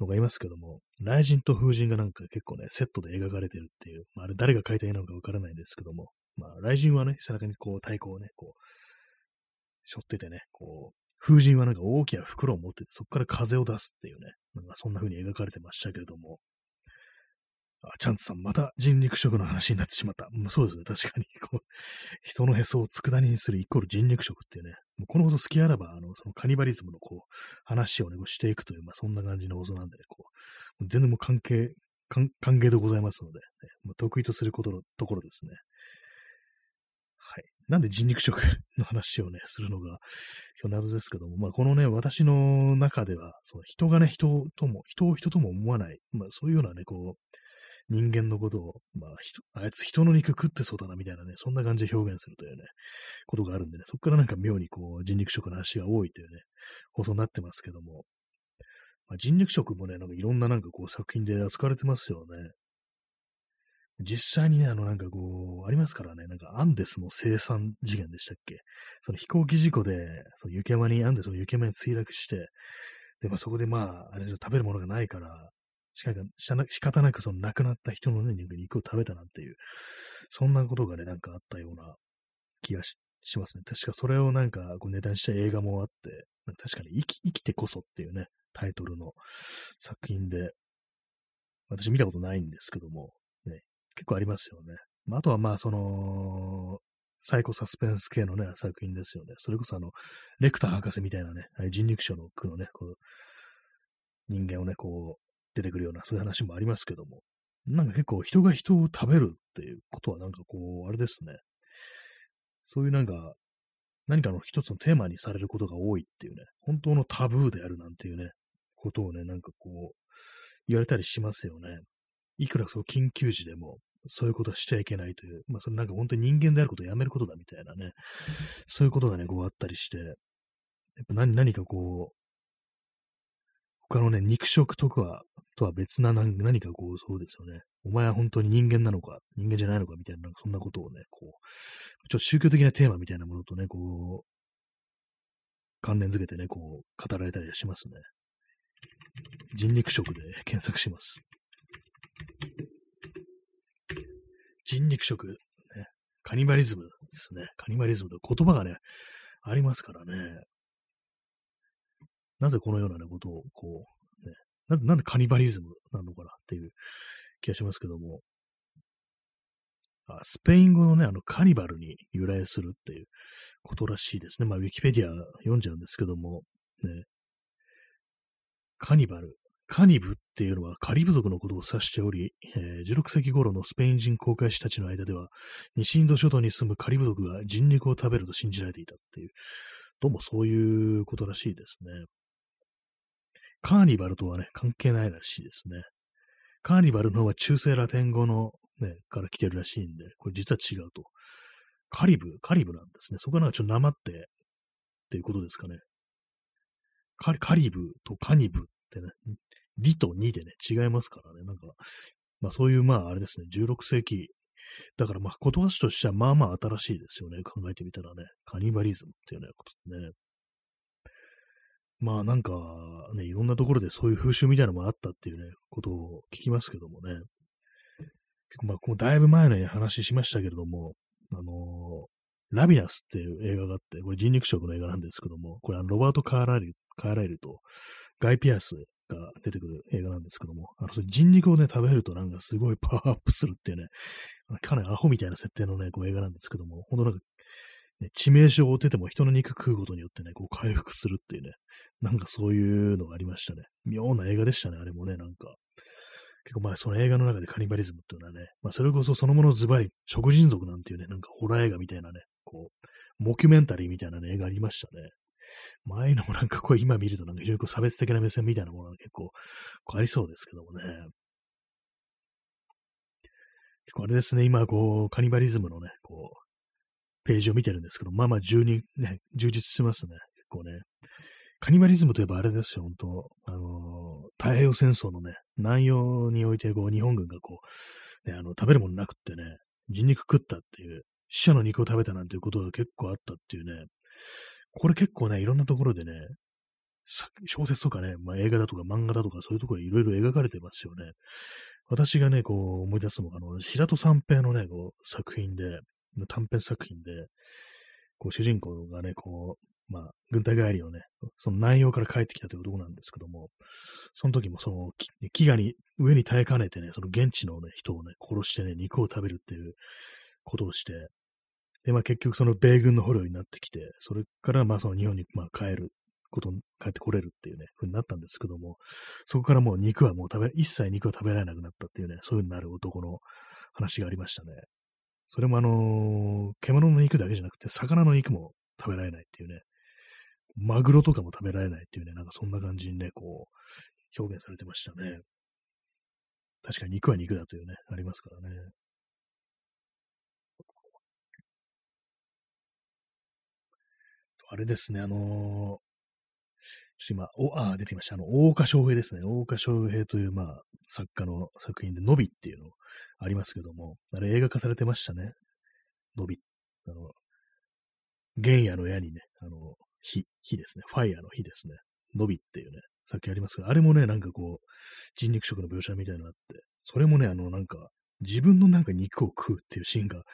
Speaker 1: のがいますけども、雷神と風神がなんか結構ね、セットで描かれてるっていう、まあ、あれ誰が描いた絵なのかわからないんですけども、まあ、雷神はね、背中にこう、太鼓をね、こう、背負っててね、こう、風神はなんか大きな袋を持ってて、そこから風を出すっていうね、なんかそんな風に描かれてましたけれども、あ、チャンツさん、また人肉食の話になってしまった。もう、そうですね、確かに。*laughs* こう人のへそを佃煮にするイコール人肉食っていうね、もうこの放送好きあらば、あの、そのカニバリズムのこう、話をね、こうしていくという、まあそんな感じの放送なんでね、こう、全然もう関係、関係でございますので、ね、もう得意とすることのところですね。なんで人肉食 *laughs* の話をね、するのが、今日謎ですけども、まあこのね、私の中では、その人がね、人とも、人を人とも思わない、まあそういうようなね、こう、人間のことを、まあ、あいつ人の肉食ってそうだなみたいなね、そんな感じで表現するというね、ことがあるんでね、そこからなんか妙にこう人肉食の話が多いというね、放送になってますけども、まあ、人肉食もね、なんかいろんななんかこう作品で扱われてますよね。実際にね、あのなんかこう、ありますからね、なんかアンデスの生産事件でしたっけ？その飛行機事故で、その雪山に、アンデスの雪山に墜落して、で、まあそこでまあ、あれで食べるものがないから、しかし仕方なくその亡くなった人のね、肉を食べたなんていう、そんなことがね、なんかあったような気がしますね。確かそれをなんかこうネタにした映画もあって、なんか確かに生き生きてこそっていうね、タイトルの作品で、私見たことないんですけども、結構ありますよね。まあ、あとはまあ、その、サイコサスペンス系のね、作品ですよね。それこそあの、レクター博士みたいなね、人肉症の句のね、こう、人間をね、こう、出てくるような、そういう話もありますけども、なんか結構人が人を食べるっていうことはなんかこう、あれですね。そういうなんか、何かの一つのテーマにされることが多いっていうね、本当のタブーであるなんていうね、ことをね、なんかこう、言われたりしますよね。いくらそう緊急時でも、そういうことはしちゃいけないという、まあそれなんか本当に人間であることをやめることだみたいなね、そういうことがね、こうあったりして、やっぱ何何かこう、他のね、肉食とかとは別な何何かこう、そうですよね。お前は本当に人間なのか、人間じゃないのかみたいな、なんかそんなことをね、こう、ちょっと宗教的なテーマみたいなものとね、こう、関連づけてね、こう、語られたりしますね。人肉食で検索します。人肉食、ね、カニバリズムですね。カニバリズムと言葉がね、ありますからね。なぜこのような、ことを、こう、ね、ななんでカニバリズムなのかなっていう気がしますけども、あスペイン語のね、あの、カニバルに由来するっていうことらしいですね。まあ、ウィキペディア読んじゃうんですけども、ね、カニバル、カニブっていうのはカリブ族のことを指しており、えー、16世紀頃のスペイン人航海士たちの間では、西インド諸島に住むカリブ族が人肉を食べると信じられていたっていう、どうもそういうことらしいですね。カーニバルとはね、関係ないらしいですね。カーニバルの方は中世ラテン語のね、から来てるらしいんで、これ実は違うと。カリブ、カリブなんですね。そこはなんかちょっとなまってっていうことですかね。カリカリブとカニブってね、リと2でね、違いますからね。なんか、まあそういう、まああれですね、16世紀。だからまあ言葉としてはまあまあ新しいですよね。考えてみたらね。カニバリズムっていうようなことね。まあなんかね、いろんなところでそういう風習みたいなのもあったっていうね、ことを聞きますけどもね。結構まあ、こうだいぶ前の話しましたけれども、あのー、ラビナスっていう映画があって、これ人肉食の映画なんですけども、これはロバート・カーライルカーライルとガイ・ピアスが出てくる映画なんですけども、あのそ人肉をね、食べるとなんかすごいパワーアップするっていうね、かなりアホみたいな設定のね、こう映画なんですけども、ほんとなんかね、致命傷を負ってても人の肉食うことによってね、こう回復するっていうね、なんかそういうのがありましたね。妙な映画でしたね、あれもね、なんか。結構まあその映画の中でカニバリズムっていうのはね、まあそれこそそのものズバリ、食人族なんていうね、なんかホラー映画みたいなね、こう、モキュメンタリーみたいなね、映画ありましたね。前のもなんかこう今見るとなんか非常に差別的な目線みたいなものが結構こうありそうですけどもね。結構あれですね、今こう、カニバリズムのね、こう、ページを見てるんですけど、まあまあ充実、ね、充実してますね。結構ね。カニバリズムといえばあれですよ、本当あの、太平洋戦争のね、南洋において、こう、日本軍がこう、ね、あの、食べるものなくってね、人肉食ったっていう死者の肉を食べたなんていうことが結構あったっていうね、これ結構ね、いろんなところでね、小説とかね、まあ、映画だとか漫画だとかそういうところでいろいろ描かれてますよね。私がね、こう思い出すのが、あの、白戸三平のね、こう作品で、短編作品で、こう主人公がね、こう、まあ、軍隊帰りのね、その内容から帰ってきたという男なんですけども、その時もその、飢餓に、上に耐えかねてね、その現地のね、人をね、殺してね、肉を食べるっていうことをして、で、まあ結局その米軍の捕虜になってきて、それからまあその日本にまあ帰ること帰ってこれるっていうね、ふうになったんですけども、そこからもう肉はもう食べ、一切肉は食べられなくなったっていうね、そういう風になる男の話がありましたね。それもあのー、獣の肉だけじゃなくて、魚の肉も食べられないっていうね、マグロとかも食べられないっていうね、なんかそんな感じにね、こう、表現されてましたね。確かに肉は肉だというね、ありますからね。あれですね、あのー、ちょっと今、お、あ、出てきました。あの、大岡翔平ですね。大岡翔平という、まあ、作家の作品で、のびっていうのありますけども、あれ映画化されてましたね。のび。あの、原野の矢にね、あの、火、火ですね。ファイヤーの火ですね。のびっていうね、作品ありますけど、あれもね、なんかこう、人肉食の描写みたいなのがあって、それもね、あの、なんか、自分のなんか肉を食うっていうシーンが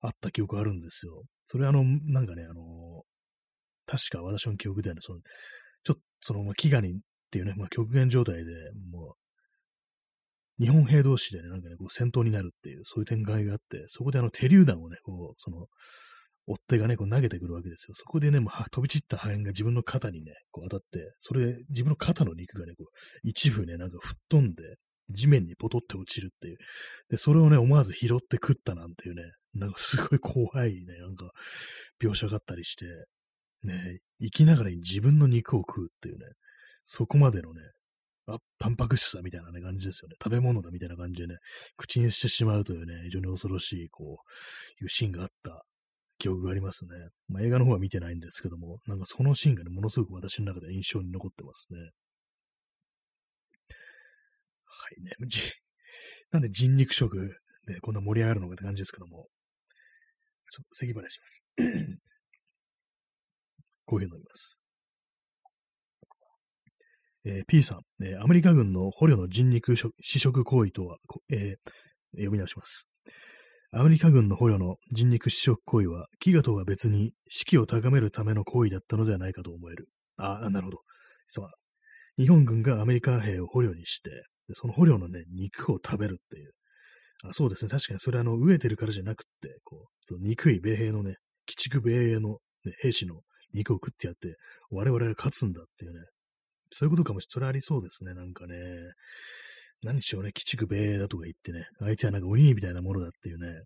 Speaker 1: あった記憶あるんですよ。それあの、なんかね、あの、確か私の記憶ではね、その、ちょっと、その、ま、飢餓にっていうね、まあ、極限状態で、もう、日本兵同士でね、なんかね、こう戦闘になるっていう、そういう展開があって、そこであの手榴弾をね、こう、その、追っ手がね、こう投げてくるわけですよ。そこでね、もう飛び散った破片が自分の肩にね、こう当たって、それで自分の肩の肉がね、こう、一部ね、なんか吹っ飛んで、地面にポトって落ちるっていう。で、それをね、思わず拾って食ったなんていうね、なんかすごい怖いね、なんか、描写があったりして、ね、生きながらに自分の肉を食うっていうね、そこまでのね、あ、タンパク質だみたいな、ね、感じですよね。食べ物だみたいな感じでね、口にしてしまうというね、非常に恐ろしい、こう、いうシーンがあった記憶がありますね。まあ、映画の方は見てないんですけども、なんかそのシーンがね、ものすごく私の中で印象に残ってますね。はいね。*laughs* なんで人肉食でこんな盛り上がるのかって感じですけども、ちょっと咳払いします。コーヒー飲みます。えー、P さん、えー、アメリカ軍の捕虜の人肉試食行為とは、えー、読み直します。アメリカ軍の捕虜の人肉試食行為は、飢餓とは別に士気を高めるための行為だったのではないかと思える。ああ、なるほど。そう日本軍がアメリカ兵を捕虜にして、その捕虜のね、肉を食べるっていう。あそうですね。確かにそれあの、飢えてるからじゃなくって、こう、憎い米兵のね、鬼畜米兵の、ね、兵士の肉を食ってやって、我々が勝つんだっていうね。そういうことかもしれない。ありそうですね。なんかね。何しろね、鬼畜米だとか言ってね、相手はなんか鬼みたいなものだっていうね。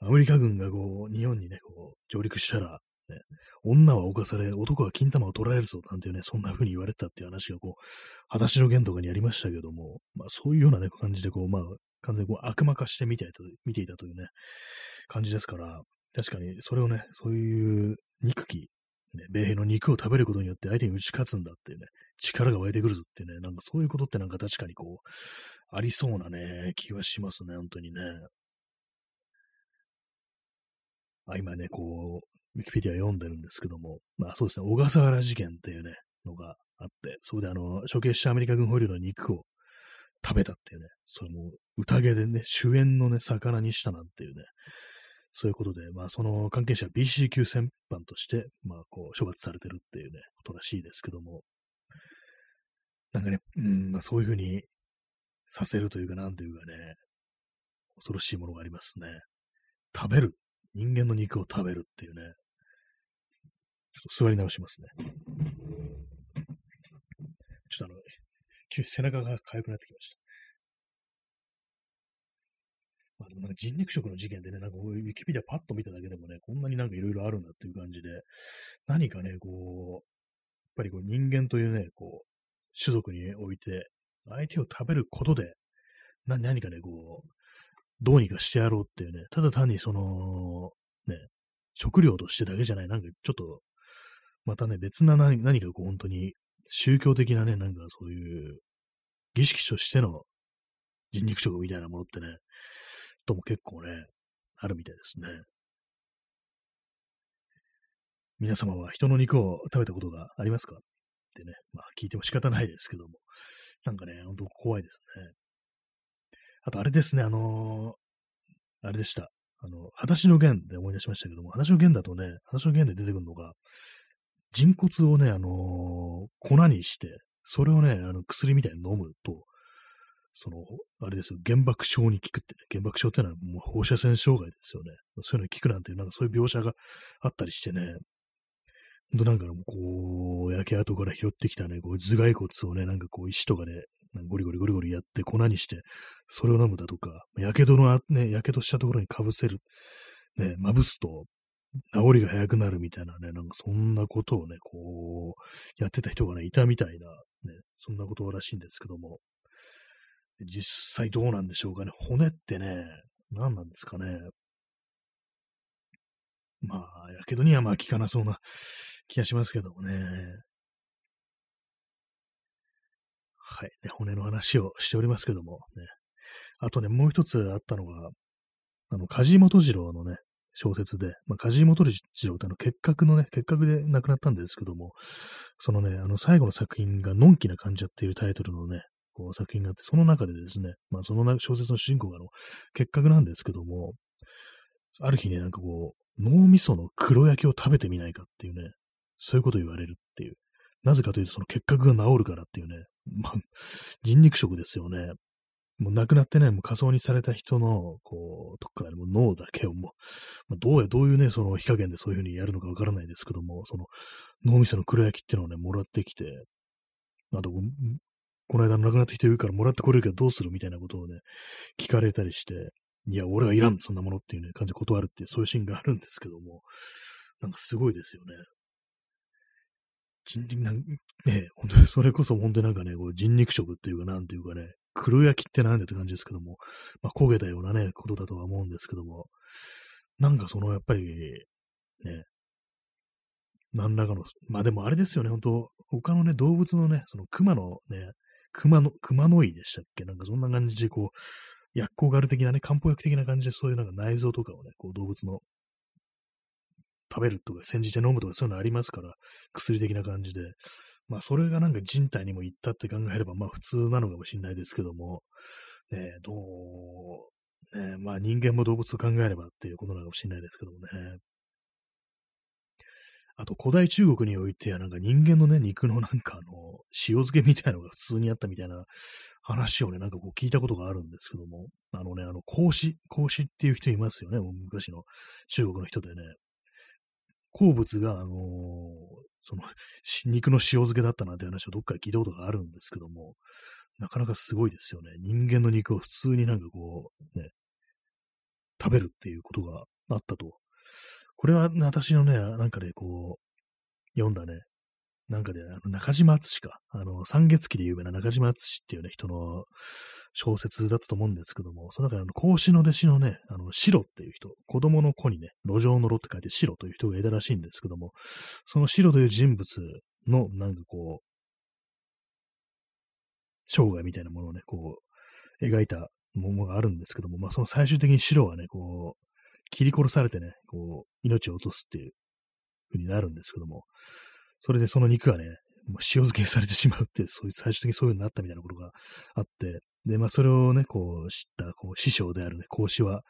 Speaker 1: アメリカ軍がこう、日本にね、こう、上陸したら、ね、女は犯され、男は金玉を取られるぞ、なんていうね、そんな風に言われたっていう話がこう、裸足の弦とかにありましたけども、まあそういうようなね、感じでこう、まあ、完全にこう悪魔化して見ていた見ていたというね、感じですから、確かにそれをね、そういう憎きね、米兵の肉を食べることによって相手に打ち勝つんだっていうね、力が湧いてくるぞっていうね、なんかそういうことってなんか確かにこう、ありそうなね、気はしますね、本当にね。あ今ね、こう、ウィキペディア読んでるんですけども、まあそうですね、小笠原事件っていうね、のがあって、そこであの、処刑したアメリカ軍捕虜の肉を食べたっていうね、それも宴でね、主演のね、魚にしたなんていうね、そういうことで、まあ、その関係者は BC 級戦犯として、まあ、こう、処罰されてるっていうね、ことらしいですけども、なんかね、うん、まあ、そういうふうにさせるというか、なんというかね、恐ろしいものがありますね。食べる。人間の肉を食べるっていうね。ちょっと座り直しますね。ちょっとあの、急に背中が痒くなってきました。まあでもなんか人肉食の事件でね、なんかこういうウィキペディアパッと見ただけでもね、こんなになんかいろいろあるんだっていう感じで、何かね、こう、やっぱりこう人間というね、こう、種族において、相手を食べることで、な何かね、こう、どうにかしてやろうっていうね、ただ単にその、ね、食料としてだけじゃない、なんかちょっと、またね、別な何何かこう本当に宗教的なね、なんかそういう儀式としての人肉食みたいなものってね、とも結構ね、あるみたいですね。皆様は人の肉を食べたことがありますか？ってね、まあ聞いても仕方ないですけども、なんかね、ほんと怖いですね。あとあれですね、あのー、あれでした。あの、裸足の弦で思い出しましたけども、裸足の弦だとね、裸足の弦で出てくるのが、人骨をね、あのー、粉にして、それをね、あの薬みたいに飲むと、その、あれですよ、原爆症に効くってね、原爆症ってのはもう放射線障害ですよね。そういうのに効くなんていう、なんかそういう描写があったりしてね、ほんとなんかこう、焼け跡から拾ってきたね、こう頭蓋骨をね、なんかこう石とかでゴリゴリゴリゴリやって粉にして、それを飲むだとか、やけどのね、やけどしたところにかぶせる、ね、まぶすと、治りが早くなるみたいなね、なんかそんなことをね、こう、やってた人がね、いたみたいな、ね、そんなことらしいんですけども、実際どうなんでしょうかね。骨ってね、何なんですかね。まあ、やけどにはまあ効かなそうな気がしますけどもね。はい、ね。骨の話をしておりますけども、ね。あとね、もう一つあったのが、あの、梶本次郎のね、小説で、まあ、梶本次郎ってあの結核のね、結核で亡くなったんですけども、そのね、あの最後の作品がのんきな感じやっていうタイトルのね、こう作品があって、その中でですね、まあその小説の主人公があの結核なんですけども、ある日ね、なんかこう、脳みその黒焼きを食べてみないかっていうね、そういうことを言われるっていう。なぜかというと、その結核が治るからっていうね、まあ、人肉食ですよね。もう亡くなってなね、もう仮想にされた人の、こう、とこからも脳だけをもう、まあ、どうや、どういうね、その火加減でそういうふうにやるのかわからないですけども、その脳みその黒焼きっていうのをね、もらってきて、あと、この間亡くなった人いるからもらってこれるけどどうするみたいなことをね、聞かれたりして、いや、俺はいらん、そんなものっていうね、感じで断るっていう、そういうシーンがあるんですけども、なんかすごいですよね。人肉なん、ね、本当にそれこそ本当になんかね、こう人肉食っていうか、なんていうかね、黒焼きってなんでって感じですけども、まあ、焦げたようなね、ことだとは思うんですけども、なんかその、やっぱり、ね、何らかの、まあでもあれですよね、本当他のね、動物のね、その熊のね、熊の、熊の胃でしたっけ？なんかそんな感じで、こう、薬効がある的なね、漢方薬的な感じで、そういうなんか内臓とかをね、こう動物の食べるとか、煎じて飲むとかそういうのありますから、薬的な感じで。まあ、それがなんか人体にも行ったって考えれば、まあ、普通なのかもしれないですけども、ね、どう、ね、まあ、人間も動物を考えればっていうことなのかもしれないですけどもね。あと、古代中国においては、なんか人間のね、肉のなんかあの、塩漬けみたいなのが普通にあったみたいな話をね、なんかこう聞いたことがあるんですけども、あのね、あの、孔子、孔子っていう人いますよね、昔の中国の人でね。好物が、あのー、その、肉の塩漬けだったなんて話をどっかで聞いたことがあるんですけども、なかなかすごいですよね。人間の肉を普通になんかこう、ね、食べるっていうことがあったと。これは、私のね、なんかでこう、読んだね、なんかで、あの中島敦か、あの、三月期で有名な中島敦っていうね、人の小説だったと思うんですけども、その中であの、孔子の弟子のね、あの、白っていう人、子供の子にね、路上の路って書いて白という人がいたらしいんですけども、その白という人物の、なんかこう、生涯みたいなものをね、こう、描いたものがあるんですけども、まあ、その最終的に白はね、こう、切り殺されてね、こう、命を落とすっていう風になるんですけども、それでその肉がね、もう塩漬けされてしまうって、そういう、最終的にそういう風になったみたいなことがあって、で、まあ、それをね、こう、知った、こう、師匠であるね、孔子は、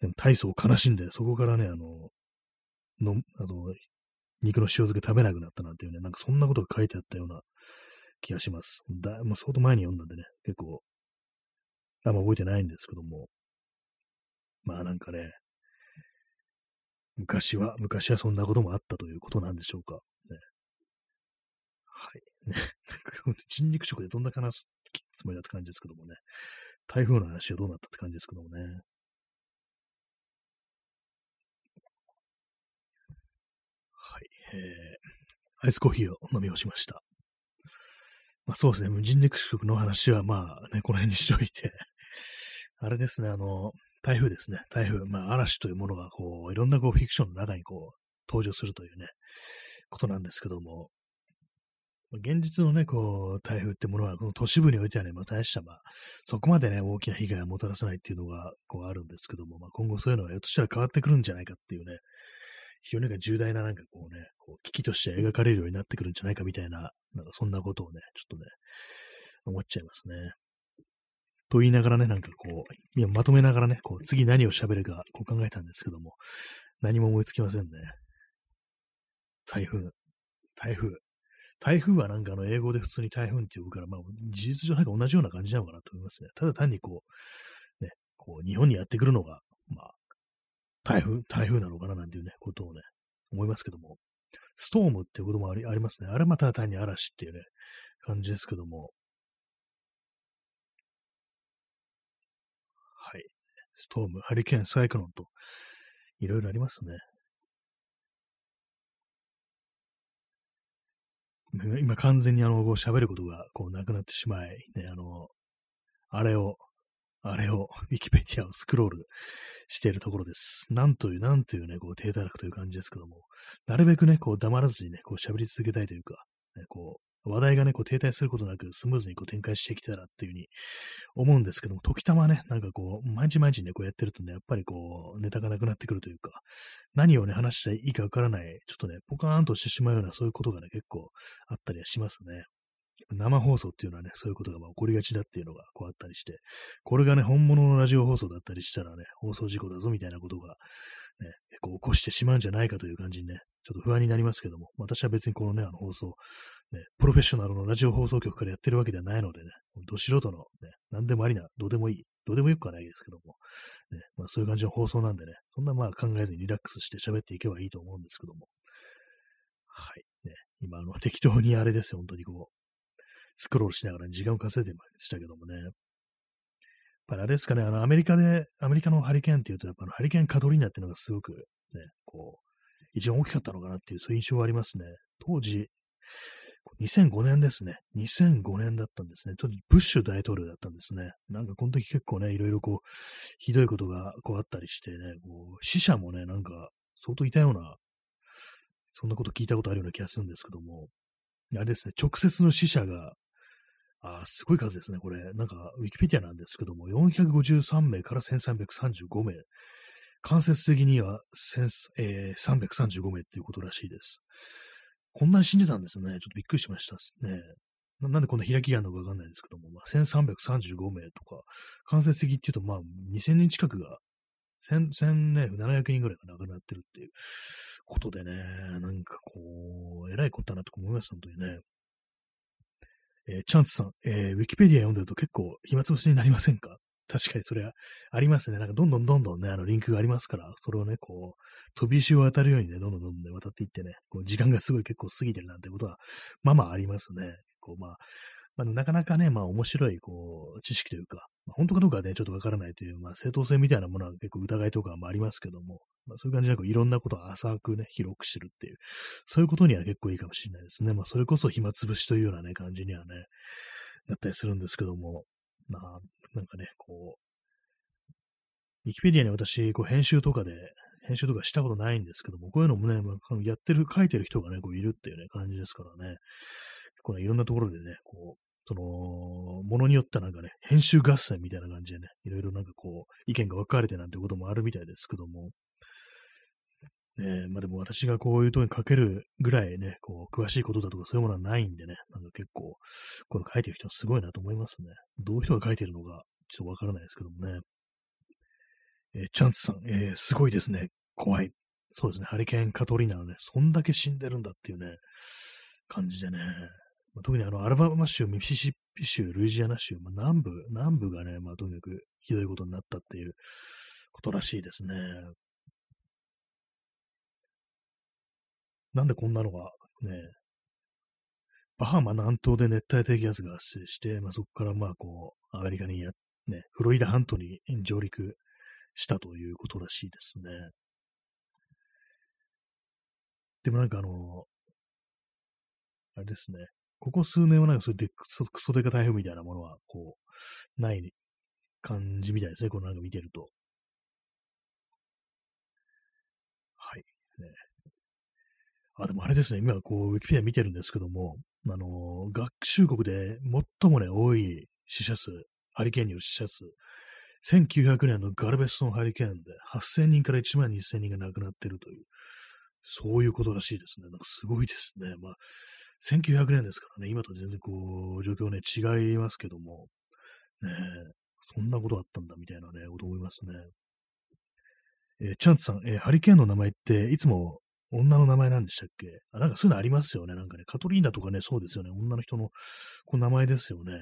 Speaker 1: でも大層悲しんで、そこからね、あの、の、あの、肉の塩漬け食べなくなったなんていうね、なんかそんなことが書いてあったような気がします。だ、もう相当前に読んだんでね、結構、あんま覚えてないんですけども、まあなんかね、昔は、昔はそんなこともあったということなんでしょうか。ね、はい。ね、人肉食でどんな話すつもりだって感じですけどもね。台風の話はどうなったって感じですけどもね。はい。えー、アイスコーヒーを飲み干しました。まあそうですね、人肉食の話はまあね、この辺にしておいて、*laughs* あれですね、あの、台風ですね、台風、まあ嵐というものがこう、いろんなこうフィクションの中にこう、登場するというね、ことなんですけども、現実のね、こう、台風ってものは、この都市部においてはね、まあ、大した、まあ、そこまでね、大きな被害をもたらさないっていうのが、こう、あるんですけども、まあ、今後そういうのは、ひょっとしたら変わってくるんじゃないかっていうね、非常になんか重大ななんかこうね、こう危機として描かれるようになってくるんじゃないかみたいな、なんかそんなことをね、ちょっとね、思っちゃいますね。と言いながらね、なんかこう、いやまとめながらね、こう次何を喋るかこう考えたんですけども、何も思いつきませんね。台風。台風。台風はなんかあの英語で普通に台風って呼ぶから、まあ事実上なんか同じような感じなのかなと思いますね。ただ単にこう、ね、こう日本にやってくるのが、まあ、台風、台風なのかななんていうね、ことをね、思いますけども、ストームっていうこともありありますね。あれまた単に嵐っていうね、感じですけども、はい。ストーム、ハリケーン、サイクロンと、いろいろありますね。今完全にあの、喋ることがこうなくなってしまい、ね、あの、あれを、あれを、ウィキペディアをスクロールしているところです。なんという、なんというね、こう、低たらくという感じですけども、なるべくね、こう、黙らずにね、こう、喋り続けたいというか、ね、こう、話題がね、こう停滞することなくスムーズにこう展開してきたらっていうふうに思うんですけども、時たまね、なんかこう、毎日毎日ね、こうやってるとね、やっぱりこう、ネタがなくなってくるというか、何をね、話したらいいかわからない、ちょっとね、ポカーンとしてしまうような、そういうことがね、結構あったりはしますね。生放送っていうのはね、そういうことがまあ起こりがちだっていうのがこうあったりして、これがね、本物のラジオ放送だったりしたらね、放送事故だぞみたいなことが、ね、結構起こしてしまうんじゃないかという感じにね、ちょっと不安になりますけども、私は別にこのね、あの放送、ね、プロフェッショナルのラジオ放送局からやってるわけではないのでね、ど素人のね、何でもありな、どうでもいい、どうでもよくはないですけども、ね、まあそういう感じの放送なんでね、そんなまあ考えずにリラックスして喋っていけばいいと思うんですけども、はい。ね、今、あの、*laughs* 適当にあれですよ、本当にこう、スクロールしながら時間を稼いでましたけどもね。やっぱりあれですかね、あの、アメリカで、アメリカのハリケーンっていうと、やっぱハリケーンカトリーナっていうのがすごくね、こう、一番大きかったのかなっていう、そういう印象がありますね。当時、2005年ですね。2005年だったんですね。ちょっとブッシュ大統領だったんですね。なんかこの時結構ね、いろいろこう、ひどいことがこうあったりしてね、こう死者もね、なんか相当いたような、そんなこと聞いたことあるような気がするんですけども、あれですね、直接の死者が、あすごい数ですね、これ。なんか、ウィキペディアなんですけども、453名から1335名。間接的には、えー、335名っていうことらしいです。こんなに死んでたんですね。ちょっとびっくりしましたね。ななんでこんな開きがあるのかわかんないですけども、まあ、1335名とか、間接的っていうと、まあ、2000人近くが、1000、1000、700人ぐらいが亡くなってるっていうことでね、なんかこう、偉いことだなと思います、本当にね。えー、チャンツさん、えー、ウィキペディア読んでると結構暇つぶしになりませんか？確かにそれはありますね。なんかどんどんどんどんね、あのリンクがありますから、それをね、こう、飛び石を渡るようにね、どんどんどんどん渡っていってね、こう時間がすごい結構過ぎてるなんてことは、まあまあありますね。こう、まあ、まあ、なかなかね、まあ面白い、こう、知識というか、まあ、本当かどうかはね、ちょっとわからないという、まあ正当性みたいなものは結構疑いとかもありますけども、まあそういう感じでこういろんなことを浅くね、広く知るっていう、そういうことには結構いいかもしれないですね。まあそれこそ暇つぶしというようなね、感じにはね、なったりするんですけども、まあ、なんかね、こう、ウィキペディアに私、こう編集とかで、編集とかしたことないんですけども、こういうのもね、まあ、やってる、書いてる人がね、こういるっていうね、感じですからね。こうね、いろんなところでね、こう、その、ものによってはなんかね、編集合戦みたいな感じでね、いろいろなんかこう、意見が分かれてなんてこともあるみたいですけども、ねまあでも私がこういうとこに書けるぐらいね、こう、詳しいことだとかそういうものはないんでね、なんか結構、この書いてる人はすごいなと思いますね。どういう人が書いてるのか、ちょっとわからないですけどもね。えー、チャンツさん、えー、すごいですね。怖い。そうですね。ハリケーンカトリーナのね、そんだけ死んでるんだっていうね、感じでね。まあ、特にあの、アルバマ州、ミシシッピ州、ルイジアナ州、まあ、南部、南部がね、まあ、とにかくひどいことになったっていうことらしいですね。なんでこんなのが、ね、バハマ南東で熱帯低気圧が発生して、まあ、そこからまあこう、アメリカにや、ね、フロリダ半島に上陸したということらしいですね。でもなんかあの、あれですね。ここ数年はなんかそういうでクソクソデカ台風みたいなものは、こう、ない感じみたいですね。このなんか見てると。はい。ね、あ、でもあれですね。今、こう、ウィキペディア見てるんですけども、あの、学習国で最もね、多い死者数、ハリケーンによる死者数、1900年のガルベストンハリケーンで8000人から1万2000人が亡くなっているというそういうことらしいですね。なんかすごいですね。まあ、1900年ですからね、今と全然こう、状況ね、違いますけども、ねそんなことあったんだみたいなね、こと思いますね。えー、チャンツさん、えー、ハリケーンの名前っていつも女の名前なんでしたっけ？あなんかそういうのありますよね。なんかね、カトリーナとかね、そうですよね。女の人のこう名前ですよね。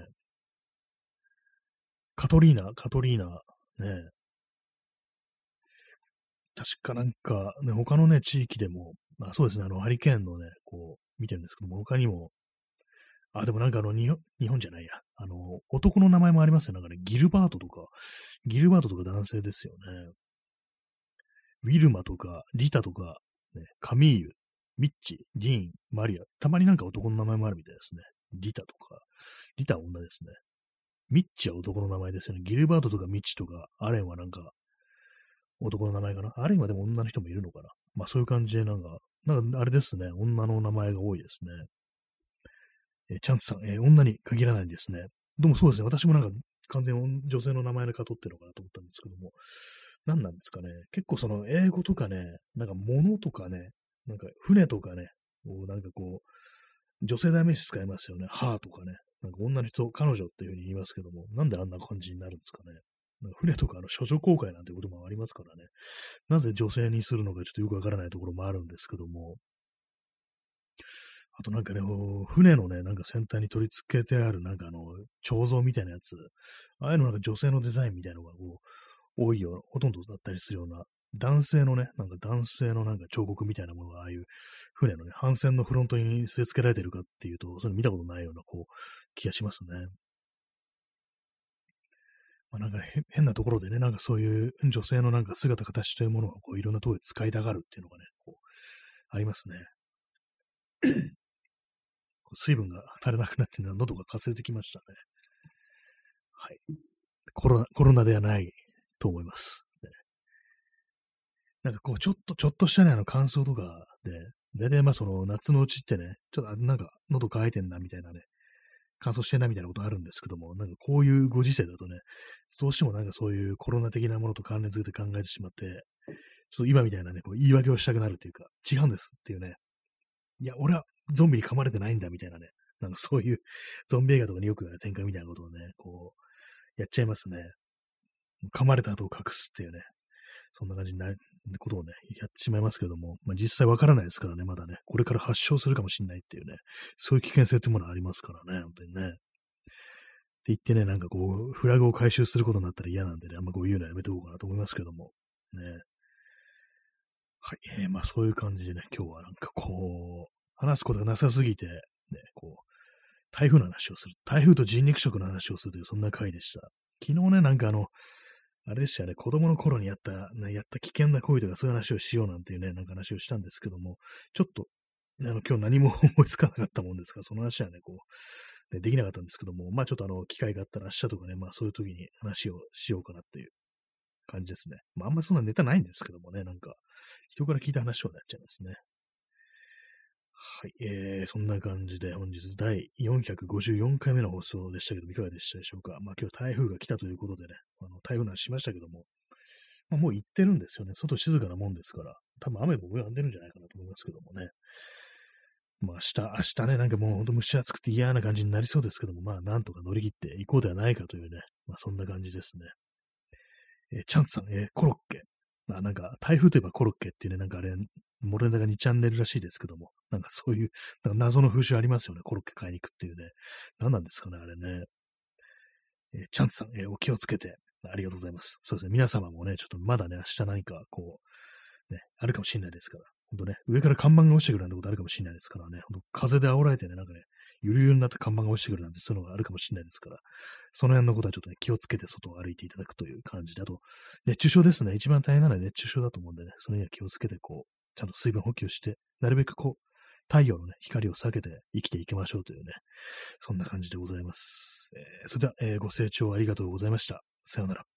Speaker 1: カトリーナ、カトリーナ、ね。確かなんか、ね、他のね、地域でも、まあそうですね、あの、ハリケーンのね、こう、見てるんですけども、他にも、あ、でもなんかあの、日本、じゃないや。あの、男の名前もありますよ。なんかね、ギルバートとか、ギルバートとか男性ですよね。ウィルマとか、リタとか、ね、カミーユ、ミッチ、ディーン、マリア、たまになんか男の名前もあるみたいですね。リタとか、リタは女ですね。ミッチは男の名前ですよね。ギルバートとかミッチとか、アレンはなんか、男の名前かな？アレンはでも女の人もいるのかな？まあそういう感じでなんか、なんかあれですね。女の名前が多いですね。えー、チャンツさん、えー、女に限らないんですね。でもそうですね。私もなんか完全女性の名前でかとってるのかなと思ったんですけども、何なんですかね。結構その英語とかね、なんか物とかね、なんか船とかね、なんかこう、女性代名詞使いますよね。ハーとかね。なんか女の人、彼女っていうふうに言いますけども、なんであんな感じになるんですかね。なんか船とかの処女公開なんてこともありますからね。なぜ女性にするのかちょっとよくわからないところもあるんですけども。あとなんかね、船のね、なんか先端に取り付けてあるなんかあの、彫像みたいなやつ。ああいうのなんか女性のデザインみたいなのがこう、多いような、ほとんどだったりするような、男性のね、なんか男性のなんか彫刻みたいなものが、ああいう船のね、帆船のフロントに据え付けられてるかっていうと、そういうの見たことないような、こう、気がしますね。まあ、なんか変なところでね、なんかそういう女性のなんか姿形というものをこういろんなところで使いたがるっていうのがね、こう、ありますね。*clears throat* 水分が足りなくなって喉がかすれてきましたね。はい。コロナ、コロナではないと思います。ね、なんかこう、ちょっと、ちょっとしたね、あの乾燥とかで、大体まあその夏のうちってね、ちょっとなんか喉乾いてんなみたいなね、乾燥してんなみたいなことあるんですけども、なんかこういうご時世だとね、どうしてもなんかそういうコロナ的なものと関連づけて考えてしまって、ちょっと今みたいなね、こう言い訳をしたくなるというか、違うんですっていうね。いや、俺はゾンビに噛まれてないんだみたいなね、なんかそういう *laughs* ゾンビ映画とかによく展開みたいなことをね、こう、やっちゃいますね。噛まれた後を隠すっていうね、そんな感じなことをね、やってしまいますけども、まあ、実際わからないですからね、まだね、これから発症するかもしれないっていうね、そういう危険性ってものはありますからね、本当にね。って言ってね、なんかこう、フラグを回収することになったら嫌なんでね、あんまこう言うのはやめておこうかなと思いますけども、ね。はい、えー、まあそういう感じでね、今日はなんかこう、話すことがなさすぎて、ね、こう、台風の話をする。台風と人肉食の話をするという、そんな回でした。昨日ね、なんかあの、あれでしたね、子供の頃にやった、ね、やった危険な行為とかそういう話をしようなんていうね、なんか話をしたんですけども、ちょっと、あの、今日何も思いつかなかったもんですか？ら、その話はね、こう、ね、できなかったんですけども、まあちょっとあの、機会があったら明日とかね、まあそういう時に話をしようかなっていう感じですね。まああんまそんなネタないんですけどもね、なんか、人から聞いた話をなっちゃいますね。はい、えー、そんな感じで本日第454回目の放送でしたけどいかがでしたでしょうか？まあ今日台風が来たということでね、あの台風の話しましたけども、まあ、もう行ってるんですよね。外静かなもんですから、多分雨も止んでるんじゃないかなと思いますけどもね。まあ明日、明日ね、なんかもうほんと蒸し暑くて嫌な感じになりそうですけども、まあなんとか乗り切っていこうではないかというね、まあそんな感じですね。えー、チャンツさん、えー、コロッケ。まあなんか台風といえばコロッケっていうね、なんかあれ、モレンダが2チャンネルらしいですけども、なんかそういう、なんか謎の風習ありますよね。コロッケ買いに行くっていうね。何なんですかね、あれね。えー、チャンツさん、えー、お気をつけて。ありがとうございます。そうですね。皆様もね、ちょっとまだね、明日何か、こう、ね、あるかもしれないですから。ほんとね、上から看板が落ちてくるなんてことあるかもしれないですからね。ほんと風で煽られてね、なんかね、ゆるゆるになった看板が落ちてくるなんてそういうのがあるかもしれないですから、その辺のことはちょっとね、気をつけて外を歩いていただくという感じで、あと、熱中症ですね。一番大変なのは熱中症だと思うんでね、そのには気をつけて、こう、ちゃんと水分補給して、なるべくこう、太陽のね、光を避けて生きていきましょうというね、そんな感じでございます。えー、それでは、えー、ご清聴ありがとうございました。さようなら。